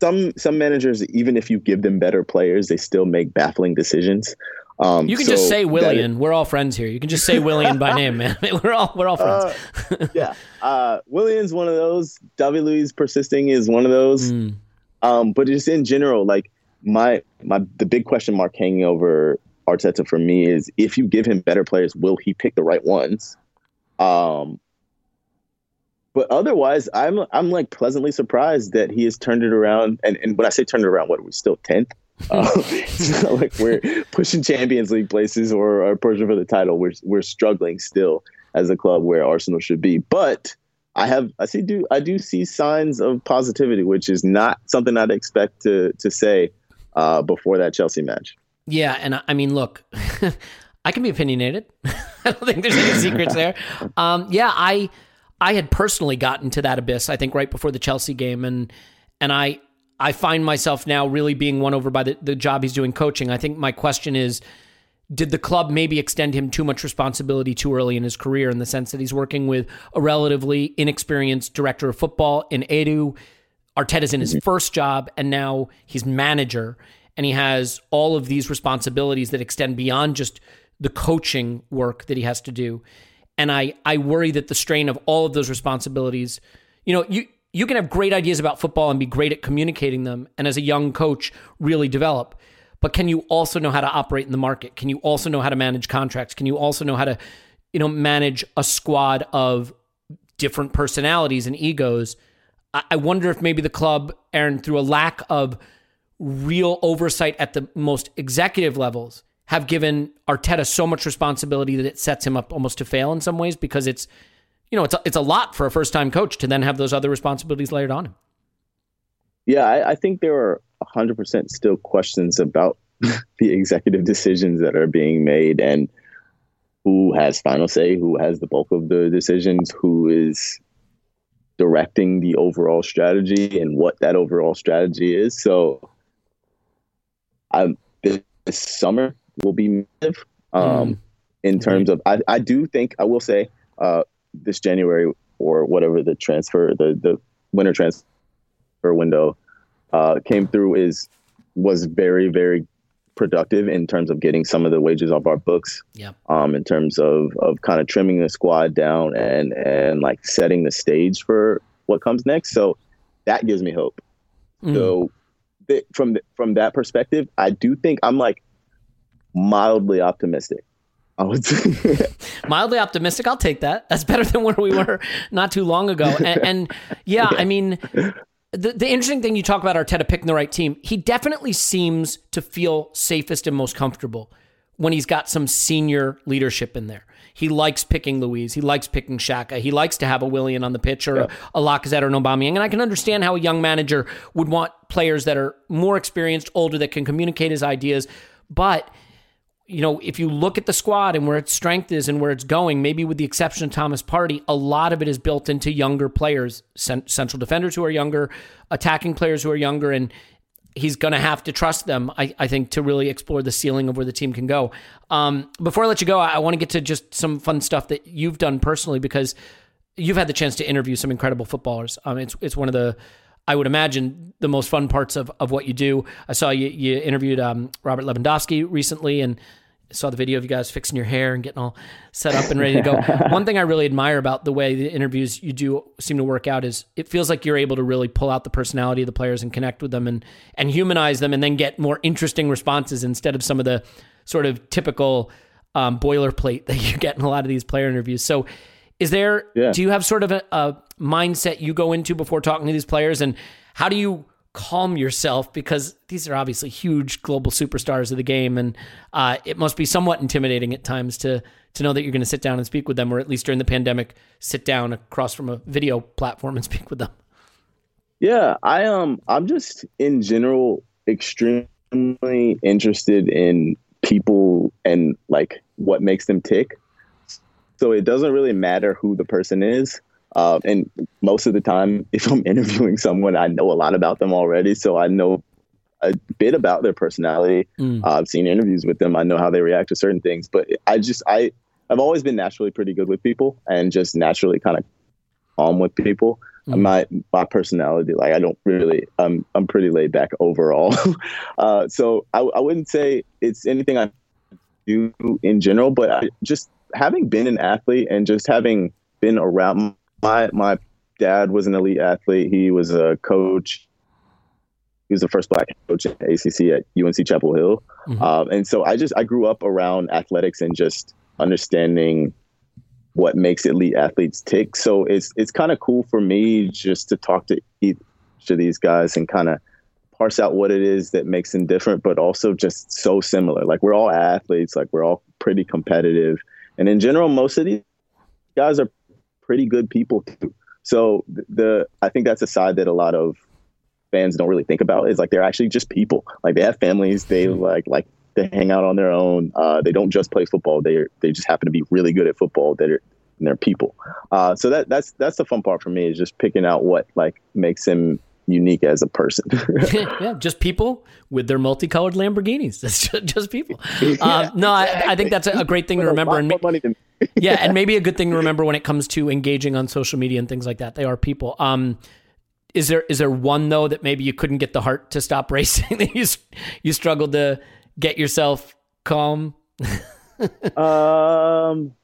some some managers, even if you give them better players, they still make baffling decisions. Um, you can so just say Willian. Is, we're all friends here. You can just say Willian by name, man. We're all we're all friends. Uh, yeah, uh, Willian's one of those. David Luiz persisting is one of those. Mm. Um, but just in general, like my my the big question mark hanging over Arteta for me is if you give him better players, will he pick the right ones? Um, but otherwise, I'm I'm like pleasantly surprised that he has turned it around. And, and when I say turned it around, what we're still tenth. Uh, it's not like we're pushing Champions League places or, or pushing for the title. We're we're struggling still as a club where Arsenal should be. But I have I see do I do see signs of positivity, which is not something I'd expect to to say uh, before that Chelsea match. Yeah, and I mean, look, I can be opinionated. I don't think there's any secrets there. Um, yeah, I I had personally gotten to that abyss. I think right before the Chelsea game, and and I I find myself now really being won over by the, the job he's doing coaching. I think my question is did the club maybe extend him too much responsibility too early in his career in the sense that he's working with a relatively inexperienced director of football in Edu? Arteta's in his first job and now he's manager and he has all of these responsibilities that extend beyond just the coaching work that he has to do. And I, I worry that the strain of all of those responsibilities, you know, you you can have great ideas about football and be great at communicating them and as a young coach really develop but can you also know how to operate in the market? Can you also know how to manage contracts? Can you also know how to, you know, manage a squad of different personalities and egos? I wonder if maybe the club, Aaron, through a lack of real oversight at the most executive levels, have given Arteta so much responsibility that it sets him up almost to fail in some ways because it's, you know, it's a, it's a lot for a first time coach to then have those other responsibilities layered on him. Yeah, I, I think there are 100% still questions about the executive decisions that are being made and who has final say, who has the bulk of the decisions, who is directing the overall strategy and what that overall strategy is. So, um, this, this summer will be massive um, mm. in terms of. I, I do think I will say uh, this January or whatever the transfer the the winter transfer window uh, came through is was very very productive in terms of getting some of the wages off our books. Yeah. Um, in terms of of kind of trimming the squad down and and like setting the stage for what comes next. So that gives me hope. Mm. So th- from the, from that perspective, I do think I'm like mildly optimistic. I would say. mildly optimistic. I'll take that. That's better than where we were not too long ago. And, and yeah, I mean, the, the interesting thing you talk about Arteta picking the right team, he definitely seems to feel safest and most comfortable when he's got some senior leadership in there. He likes picking Luiz. He likes picking Xhaka. He likes to have a Willian on the pitch or yeah. a, a Lacazette or an Aubameyang. And I can understand how a young manager would want players that are more experienced, older, that can communicate his ideas. But – you know, if you look at the squad and where its strength is and where it's going, maybe with the exception of Thomas Partey, a lot of it is built into younger players, central defenders who are younger, attacking players who are younger, and he's going to have to trust them, I, I, think, to really explore the ceiling of where the team can go. Um, before I let you go, I, I want to get to just some fun stuff that you've done personally because you've had the chance to interview some incredible footballers. Um, it's it's one of the I would imagine the most fun parts of, of what you do. I saw you you interviewed um, Robert Lewandowski recently, and saw the video of you guys fixing your hair and getting all set up and ready to go. One thing I really admire about the way the interviews you do seem to work out is it feels like you're able to really pull out the personality of the players and connect with them and and humanize them and then get more interesting responses instead of some of the sort of typical um, boilerplate that you get in a lot of these player interviews. So, is there? Yeah. Do you have sort of a, a mindset you go into before talking to these players, and how do you calm yourself because these are obviously huge global superstars of the game, and uh, it must be somewhat intimidating at times to to know that you're going to sit down and speak with them, or at least during the pandemic, sit down across from a video platform and speak with them. Yeah, I um, I'm just in general extremely interested in people and like what makes them tick. So it doesn't really matter who the person is. Uh, and most of the time, if I'm interviewing someone, I know a lot about them already. So I know a bit about their personality. Mm. Uh, I've seen interviews with them. I know how they react to certain things. But I just, I, I've always been naturally pretty good with people and just naturally kind of calm with people. Mm. My my personality, like I don't really, I'm I'm pretty laid back overall. uh, so I, I wouldn't say it's anything I do in general, but I, just having been an athlete and just having been around my my dad was an elite athlete. He was a coach. He was the first black coach at ACC at UNC Chapel Hill, mm-hmm. um, and so I just I grew up around athletics and just understanding what makes elite athletes tick. So it's it's kind of cool for me just to talk to each of these guys and kind of parse out what it is that makes them different, but also just so similar. Like we're all athletes, like we're all pretty competitive, and in general, most of these guys are pretty good people too. So the, I think that's a side that a lot of fans don't really think about is like they're actually just people. Like they have families, they like like they hang out on their own. Uh, they don't just play football. They they just happen to be really good at football. They're and they're people. Uh, so that that's that's the fun part for me is just picking out what like makes him unique as a person. yeah, just people with their multicolored Lamborghinis. That's just, just people. Um, no, I, I, think that's a, great thing to remember. And ma- yeah, and maybe a good thing to remember when it comes to engaging on social media and things like that. They are people. Um, is there is there one though that maybe you couldn't get the heart to stop racing that you you struggled to get yourself calm? um,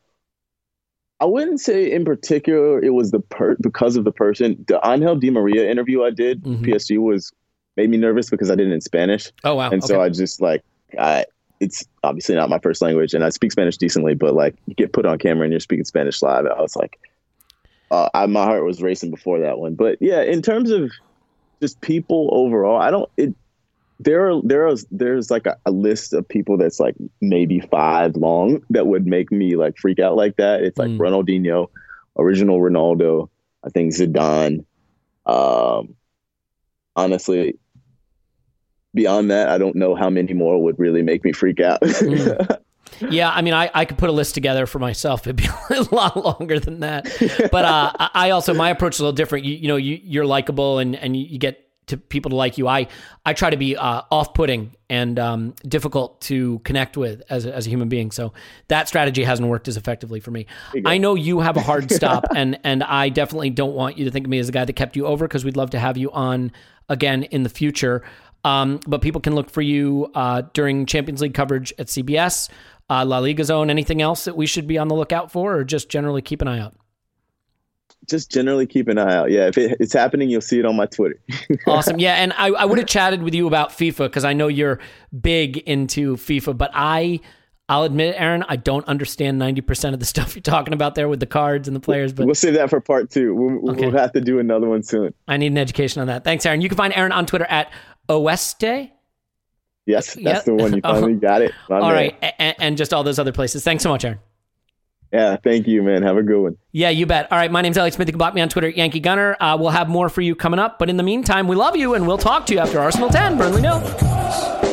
I wouldn't say in particular it was the per because of the person. The Angel Di Maria interview I did mm-hmm. PSG was made me nervous because I did it in Spanish. Oh wow! And okay. so I just like I it's obviously not my first language and I speak Spanish decently, but like you get put on camera and you're speaking Spanish live. I was like, uh, I, my heart was racing before that one. But yeah, in terms of just people overall, I don't. It there are there is there's like a, a, list of people that's like maybe five long that would make me like freak out like that. It's like mm. Ronaldinho, original Ronaldo, I think Zidane. Um, honestly, beyond that, I don't know how many more would really make me freak out. mm. Yeah, I mean, I, I could put a list together for myself. It'd be a lot longer than that. But uh, I also my approach is a little different. You, you know, you, you're likable and and you get to people to like you. I I try to be uh, off-putting and um, difficult to connect with as a, as a human being. So that strategy hasn't worked as effectively for me. I know you have a hard stop, and and I definitely don't want you to think of me as the guy that kept you over because we'd love to have you on again in the future. Um, but people can look for you uh, during Champions League coverage at CBS, uh, La Liga Zone. Anything else that we should be on the lookout for, or just generally keep an eye out? Just generally keep an eye out. Yeah, if it, it's happening, you'll see it on my Twitter. awesome. Yeah, and I, I would have chatted with you about FIFA because I know you're big into FIFA, but I. I'll admit, Aaron, I don't understand 90% of the stuff you're talking about there with the cards and the players. But we'll save that for part two. We'll, okay. we'll have to do another one soon. I need an education on that. Thanks, Aaron. You can find Aaron on Twitter at Oeste. Yes, that's yep. the one. You oh. finally got it. All right, and, and just all those other places. Thanks so much, Aaron. Yeah, thank you, man. Have a good one. Yeah, you bet. All right, my name's Alex Smith. You can block me on Twitter at Yankee Gunner. Uh, we'll have more for you coming up. But in the meantime, we love you, and we'll talk to you after Arsenal 10, Burnley nil.